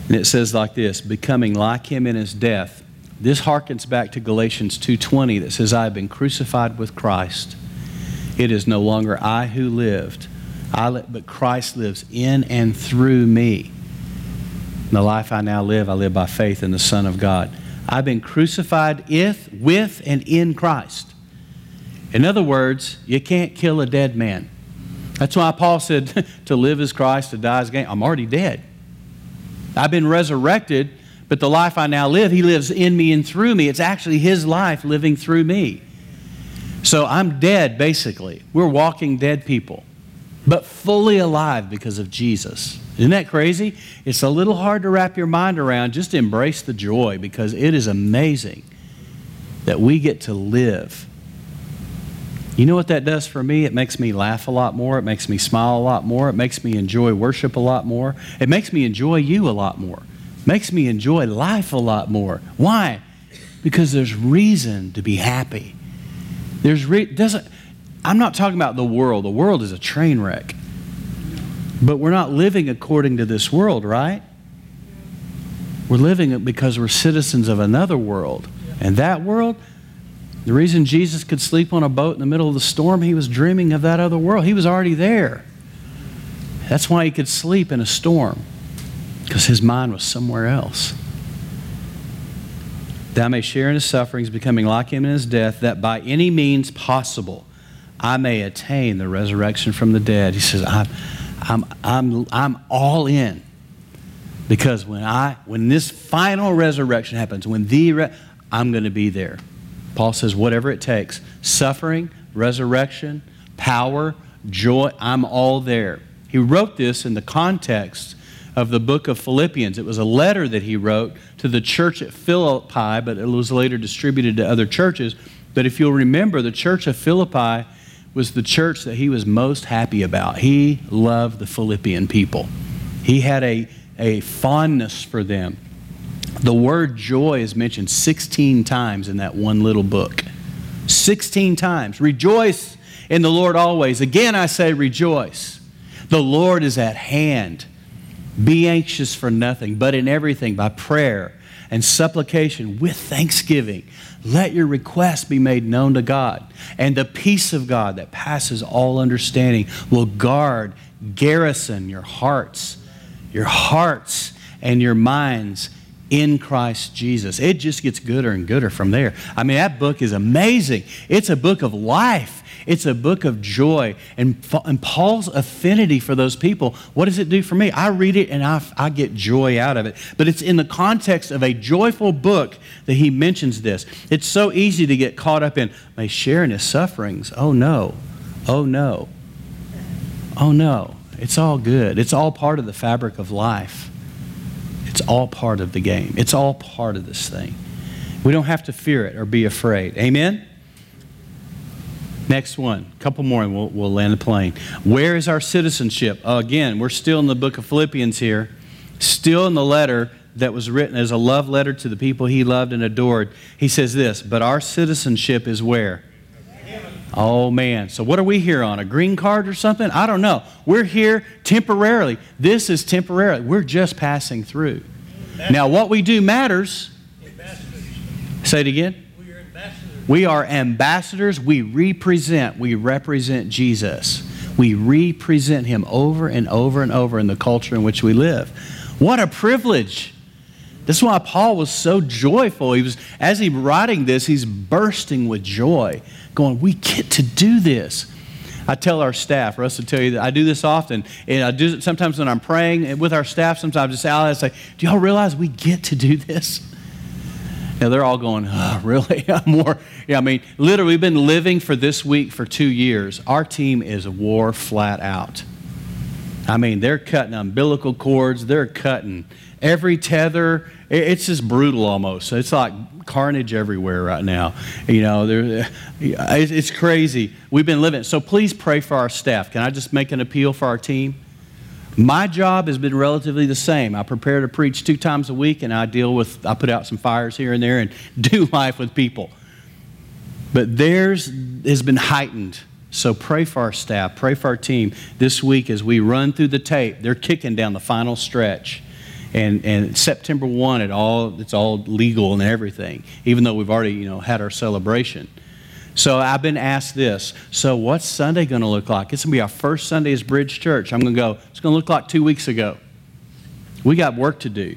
And it says like this, becoming like him in his death. This harkens back to Galatians 2:20 that says I have been crucified with Christ. It is no longer I who lived, I li- but Christ lives in and through me. the life I now live, I live by faith in the Son of God. I've been crucified if, with and in Christ. In other words, you can't kill a dead man. That's why Paul said, [laughs] to live is Christ, to die is gain. I'm already dead. I've been resurrected, but the life I now live, He lives in me and through me. It's actually His life living through me. So I'm dead, basically. We're walking dead people, but fully alive because of Jesus. Isn't that crazy? It's a little hard to wrap your mind around. Just embrace the joy because it is amazing that we get to live you know what that does for me? It makes me laugh a lot more. It makes me smile a lot more. It makes me enjoy worship a lot more. It makes me enjoy you a lot more. It makes me enjoy life a lot more. Why? Because there's reason to be happy. There's re- doesn't I'm not talking about the world. The world is a train wreck. But we're not living according to this world, right? We're living because we're citizens of another world. And that world the reason Jesus could sleep on a boat in the middle of the storm, he was dreaming of that other world. He was already there. That's why he could sleep in a storm, because his mind was somewhere else. That I may share in his sufferings, becoming like him in his death, that by any means possible I may attain the resurrection from the dead. He says, I'm, I'm, I'm, I'm all in. Because when, I, when this final resurrection happens, when the, re- I'm going to be there. Paul says, whatever it takes suffering, resurrection, power, joy, I'm all there. He wrote this in the context of the book of Philippians. It was a letter that he wrote to the church at Philippi, but it was later distributed to other churches. But if you'll remember, the church of Philippi was the church that he was most happy about. He loved the Philippian people, he had a, a fondness for them. The word joy is mentioned 16 times in that one little book. 16 times. Rejoice in the Lord always. Again, I say rejoice. The Lord is at hand. Be anxious for nothing, but in everything by prayer and supplication with thanksgiving. Let your requests be made known to God. And the peace of God that passes all understanding will guard, garrison your hearts, your hearts and your minds in Christ Jesus. It just gets gooder and gooder from there. I mean, that book is amazing. It's a book of life, it's a book of joy. And, and Paul's affinity for those people, what does it do for me? I read it and I, I get joy out of it. But it's in the context of a joyful book that he mentions this. It's so easy to get caught up in, may share in his sufferings. Oh, no. Oh, no. Oh, no. It's all good. It's all part of the fabric of life. It's all part of the game, it's all part of this thing. We don't have to fear it or be afraid. Amen? Next one, a couple more and we'll, we'll land the plane. Where is our citizenship? Again, we're still in the book of Philippians here, still in the letter that was written as a love letter to the people he loved and adored. He says this, but our citizenship is where? Oh man. So what are we here on? A green card or something? I don't know. We're here temporarily. This is temporary. We're just passing through. Now what we do matters. Say it again. We are ambassadors. We represent. We represent Jesus. We represent him over and over and over in the culture in which we live. What a privilege. This is why Paul was so joyful. He was, as he's writing this, he's bursting with joy going, we get to do this. I tell our staff, Russ will tell you that I do this often, and I do it sometimes when I'm praying with our staff. Sometimes I just say, I say, do y'all realize we get to do this? Now they're all going, oh, [laughs] really? [laughs] More? Yeah, I mean, literally, we've been living for this week for two years. Our team is war flat out. I mean, they're cutting umbilical cords, they're cutting every tether. It's just brutal almost. It's like carnage everywhere right now. You know, [laughs] it's crazy. We've been living. So please pray for our staff. Can I just make an appeal for our team? My job has been relatively the same. I prepare to preach two times a week, and I deal with, I put out some fires here and there and [laughs] do life with people. But theirs has been heightened. So pray for our staff, pray for our team this week as we run through the tape. They're kicking down the final stretch. And, and September 1, it all, it's all legal and everything, even though we've already you know, had our celebration. So I've been asked this. So what's Sunday going to look like? It's going to be our first Sunday as Bridge Church. I'm going to go, it's going to look like two weeks ago. We got work to do.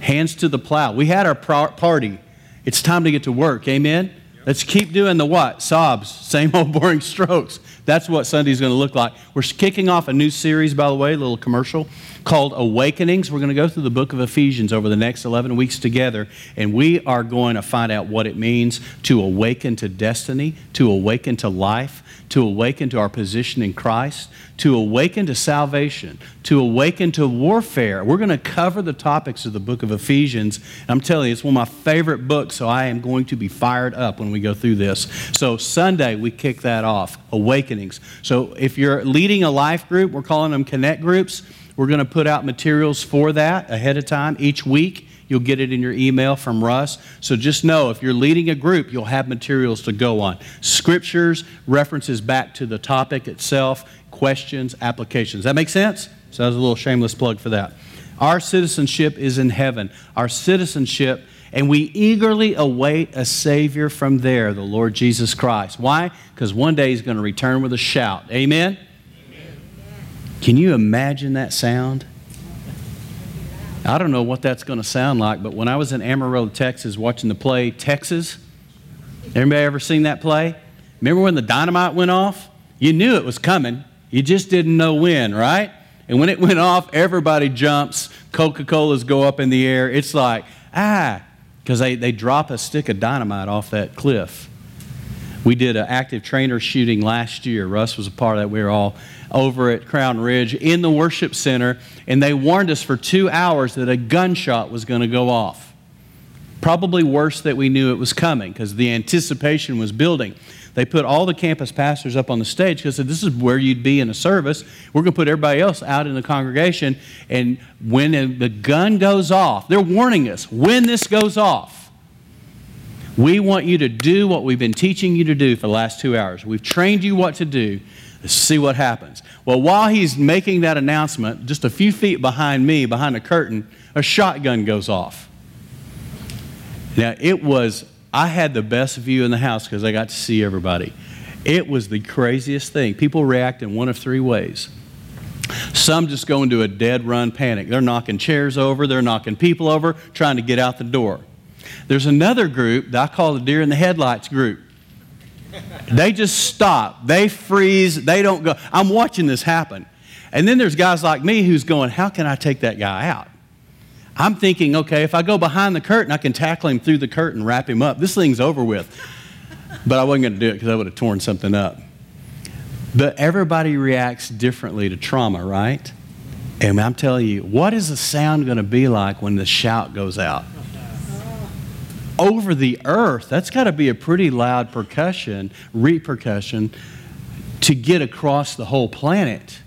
Hands to the plow. We had our party. It's time to get to work. Amen? Let's keep doing the what? Sobs. Same old [laughs] boring strokes. That's what Sunday's going to look like. We're kicking off a new series, by the way, a little commercial called Awakenings. We're going to go through the book of Ephesians over the next 11 weeks together, and we are going to find out what it means to awaken to destiny, to awaken to life, to awaken to our position in Christ, to awaken to salvation, to awaken to warfare. We're going to cover the topics of the book of Ephesians. I'm telling you, it's one of my favorite books, so I am going to be fired up when we go through this. So, Sunday, we kick that off Awakenings. So, if you're leading a life group, we're calling them connect groups. We're going to put out materials for that ahead of time each week. You'll get it in your email from Russ. So just know if you're leading a group, you'll have materials to go on. Scriptures, references back to the topic itself, questions, applications. That make sense? So that was a little shameless plug for that. Our citizenship is in heaven. Our citizenship, and we eagerly await a Savior from there, the Lord Jesus Christ. Why? Because one day He's going to return with a shout. Amen? Can you imagine that sound? I don't know what that's going to sound like, but when I was in Amarillo, Texas, watching the play Texas, everybody ever seen that play? Remember when the dynamite went off? You knew it was coming. You just didn't know when, right? And when it went off, everybody jumps. Coca Colas go up in the air. It's like, ah, because they, they drop a stick of dynamite off that cliff. We did an active trainer shooting last year. Russ was a part of that. We were all over at Crown Ridge in the worship center, and they warned us for two hours that a gunshot was going to go off. Probably worse that we knew it was coming because the anticipation was building. They put all the campus pastors up on the stage because said, This is where you'd be in a service. We're going to put everybody else out in the congregation. And when the gun goes off, they're warning us when this goes off, we want you to do what we've been teaching you to do for the last two hours. We've trained you what to do. See what happens. Well, while he's making that announcement, just a few feet behind me, behind a curtain, a shotgun goes off. Now, it was, I had the best view in the house because I got to see everybody. It was the craziest thing. People react in one of three ways. Some just go into a dead run panic. They're knocking chairs over, they're knocking people over, trying to get out the door. There's another group that I call the deer in the headlights group. They just stop. They freeze. They don't go. I'm watching this happen. And then there's guys like me who's going, How can I take that guy out? I'm thinking, okay, if I go behind the curtain, I can tackle him through the curtain, wrap him up. This thing's over with. But I wasn't going to do it because I would have torn something up. But everybody reacts differently to trauma, right? And I'm telling you, what is the sound going to be like when the shout goes out? Over the earth, that's got to be a pretty loud percussion, repercussion to get across the whole planet.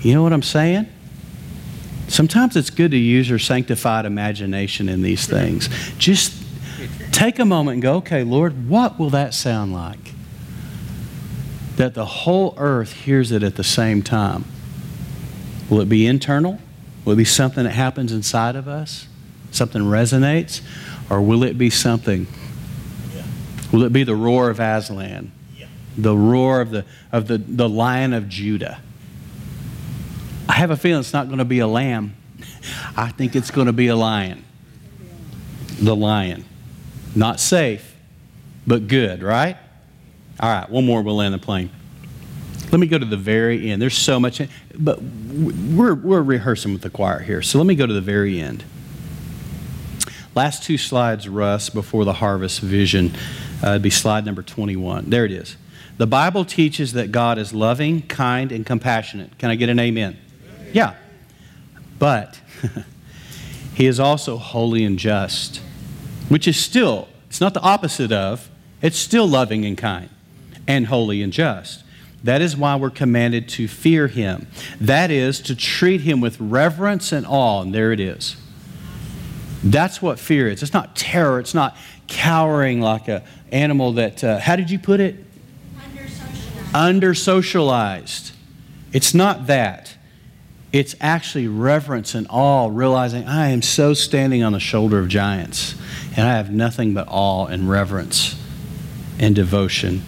You know what I'm saying? Sometimes it's good to use your sanctified imagination in these things. Just take a moment and go, okay, Lord, what will that sound like? That the whole earth hears it at the same time. Will it be internal? Will it be something that happens inside of us? Something resonates? Or will it be something? Yeah. Will it be the roar of Aslan? Yeah. The roar of, the, of the, the lion of Judah? I have a feeling it's not going to be a lamb. I think it's going to be a lion. The lion. Not safe, but good, right? All right, one more, we'll land the plane. Let me go to the very end. There's so much, but we're, we're rehearsing with the choir here. So let me go to the very end. Last two slides, Russ, before the harvest vision. Uh, it'd be slide number 21. There it is. The Bible teaches that God is loving, kind, and compassionate. Can I get an amen? Yeah. But [laughs] he is also holy and just, which is still, it's not the opposite of, it's still loving and kind and holy and just. That is why we're commanded to fear him. That is to treat him with reverence and awe. And there it is. That's what fear is. It's not terror. It's not cowering like an animal that, uh, how did you put it? Under socialized. Under socialized. It's not that. It's actually reverence and awe, realizing I am so standing on the shoulder of giants, and I have nothing but awe and reverence and devotion.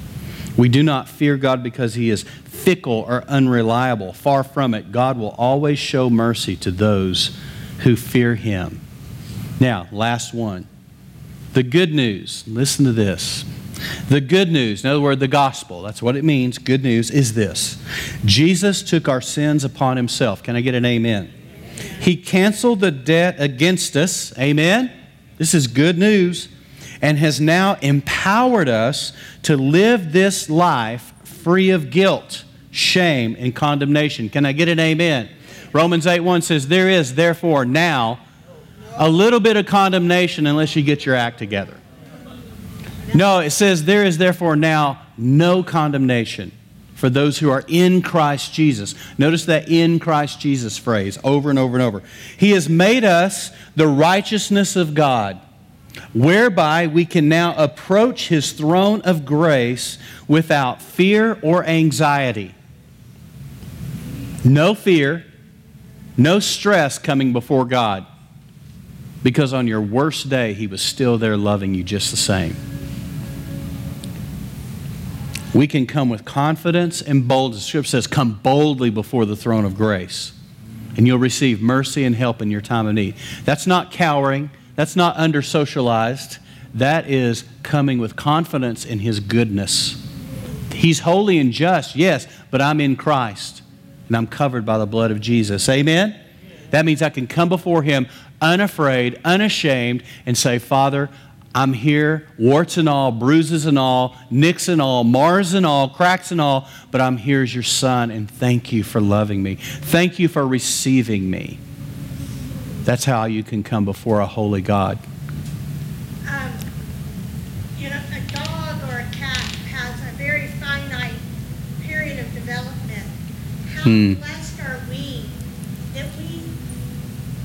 We do not fear God because he is fickle or unreliable. Far from it. God will always show mercy to those who fear him. Now, last one. The good news. Listen to this. The good news, in other words, the gospel, that's what it means. Good news is this Jesus took our sins upon himself. Can I get an amen? He canceled the debt against us. Amen? This is good news. And has now empowered us to live this life free of guilt, shame, and condemnation. Can I get an amen? Romans 8 1 says, There is therefore now a little bit of condemnation unless you get your act together. No, it says, There is therefore now no condemnation for those who are in Christ Jesus. Notice that in Christ Jesus phrase over and over and over. He has made us the righteousness of God, whereby we can now approach His throne of grace without fear or anxiety. No fear, no stress coming before God. Because on your worst day, He was still there loving you just the same we can come with confidence and boldness. Scripture says, Come boldly before the throne of grace, and you'll receive mercy and help in your time of need. That's not cowering, that's not under socialized. That is coming with confidence in His goodness. He's holy and just, yes, but I'm in Christ, and I'm covered by the blood of Jesus. Amen? That means I can come before Him unafraid, unashamed, and say, Father, I'm here, warts and all, bruises and all, nicks and all, mars and all, cracks and all, but I'm here as your son, and thank you for loving me. Thank you for receiving me. That's how you can come before a holy God. Um, you know, a dog or a cat has a very finite period of development. How Hmm. blessed are we that we,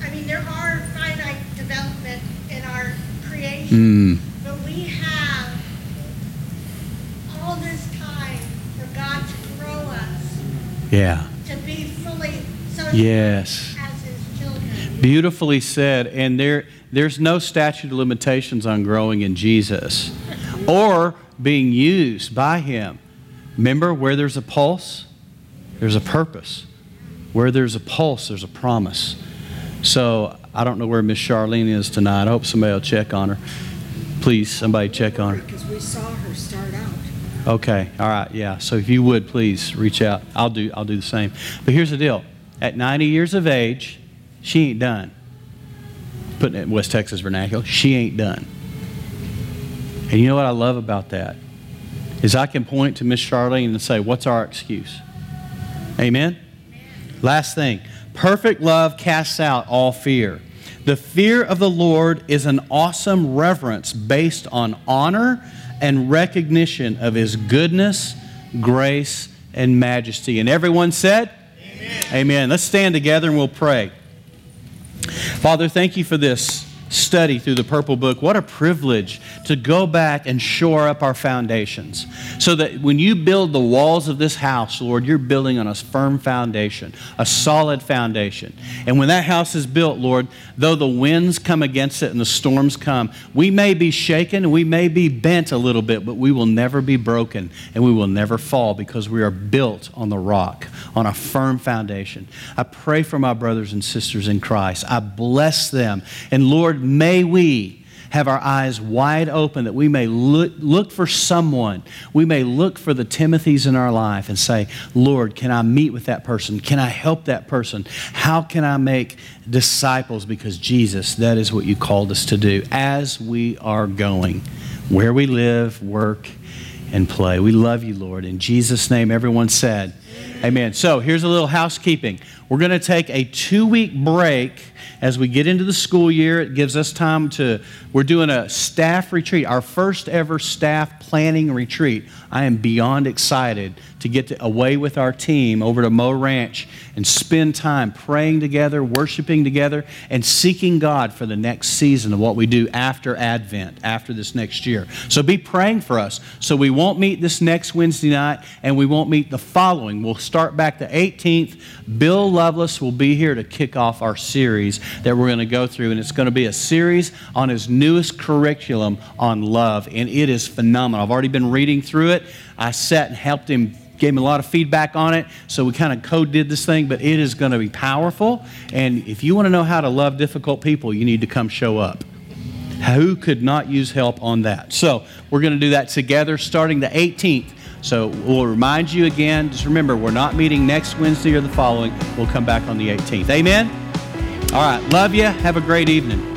I mean, there are finite development in our creation, Mm. but we have all this time for God to grow us Yeah. to be fully Yes. as His children. Beautifully said. And there, there's no statute of limitations on growing in Jesus or being used by Him. Remember, where there's a pulse, there's a purpose. Where there's a pulse, there's a promise. So I don't know where Miss Charlene is tonight. I hope somebody will check on her. Please, somebody check on her. Because we saw her start out. Okay, all right, yeah. So if you would please reach out, I'll do I'll do the same. But here's the deal: at 90 years of age, she ain't done. Putting it in West Texas vernacular, she ain't done. And you know what I love about that is I can point to Miss Charlene and say, "What's our excuse?" Amen. Last thing: perfect love casts out all fear. The fear of the Lord is an awesome reverence based on honor and recognition of His goodness, grace, and majesty. And everyone said, Amen. Amen. Let's stand together and we'll pray. Father, thank you for this study through the Purple Book. What a privilege to go back and shore up our foundations so that when you build the walls of this house, Lord, you're building on a firm foundation, a solid foundation. And when that house is built, Lord, though the winds come against it and the storms come, we may be shaken we may be bent a little bit, but we will never be broken and we will never fall because we are built on the rock, on a firm foundation. I pray for my brothers and sisters in Christ. I bless them. And Lord, may we have our eyes wide open that we may look, look for someone. We may look for the Timothys in our life and say, Lord, can I meet with that person? Can I help that person? How can I make disciples? Because Jesus, that is what you called us to do as we are going, where we live, work, and play. We love you, Lord. In Jesus' name, everyone said, Amen. So here's a little housekeeping. We're going to take a two week break as we get into the school year. It gives us time to, we're doing a staff retreat, our first ever staff planning retreat. I am beyond excited to get to, away with our team over to Mo Ranch and spend time praying together, worshiping together, and seeking God for the next season of what we do after Advent, after this next year. So be praying for us. So we won't meet this next Wednesday night and we won't meet the following. We'll start back the 18th. Bill Lovelace will be here to kick off our series that we're going to go through, and it's going to be a series on his newest curriculum on love, and it is phenomenal. I've already been reading through it. I sat and helped him gave me a lot of feedback on it. So we kind of code did this thing, but it is going to be powerful. And if you want to know how to love difficult people, you need to come show up. Who could not use help on that? So we're going to do that together starting the 18th. So we'll remind you again. Just remember, we're not meeting next Wednesday or the following. We'll come back on the 18th. Amen? All right. Love you. Have a great evening.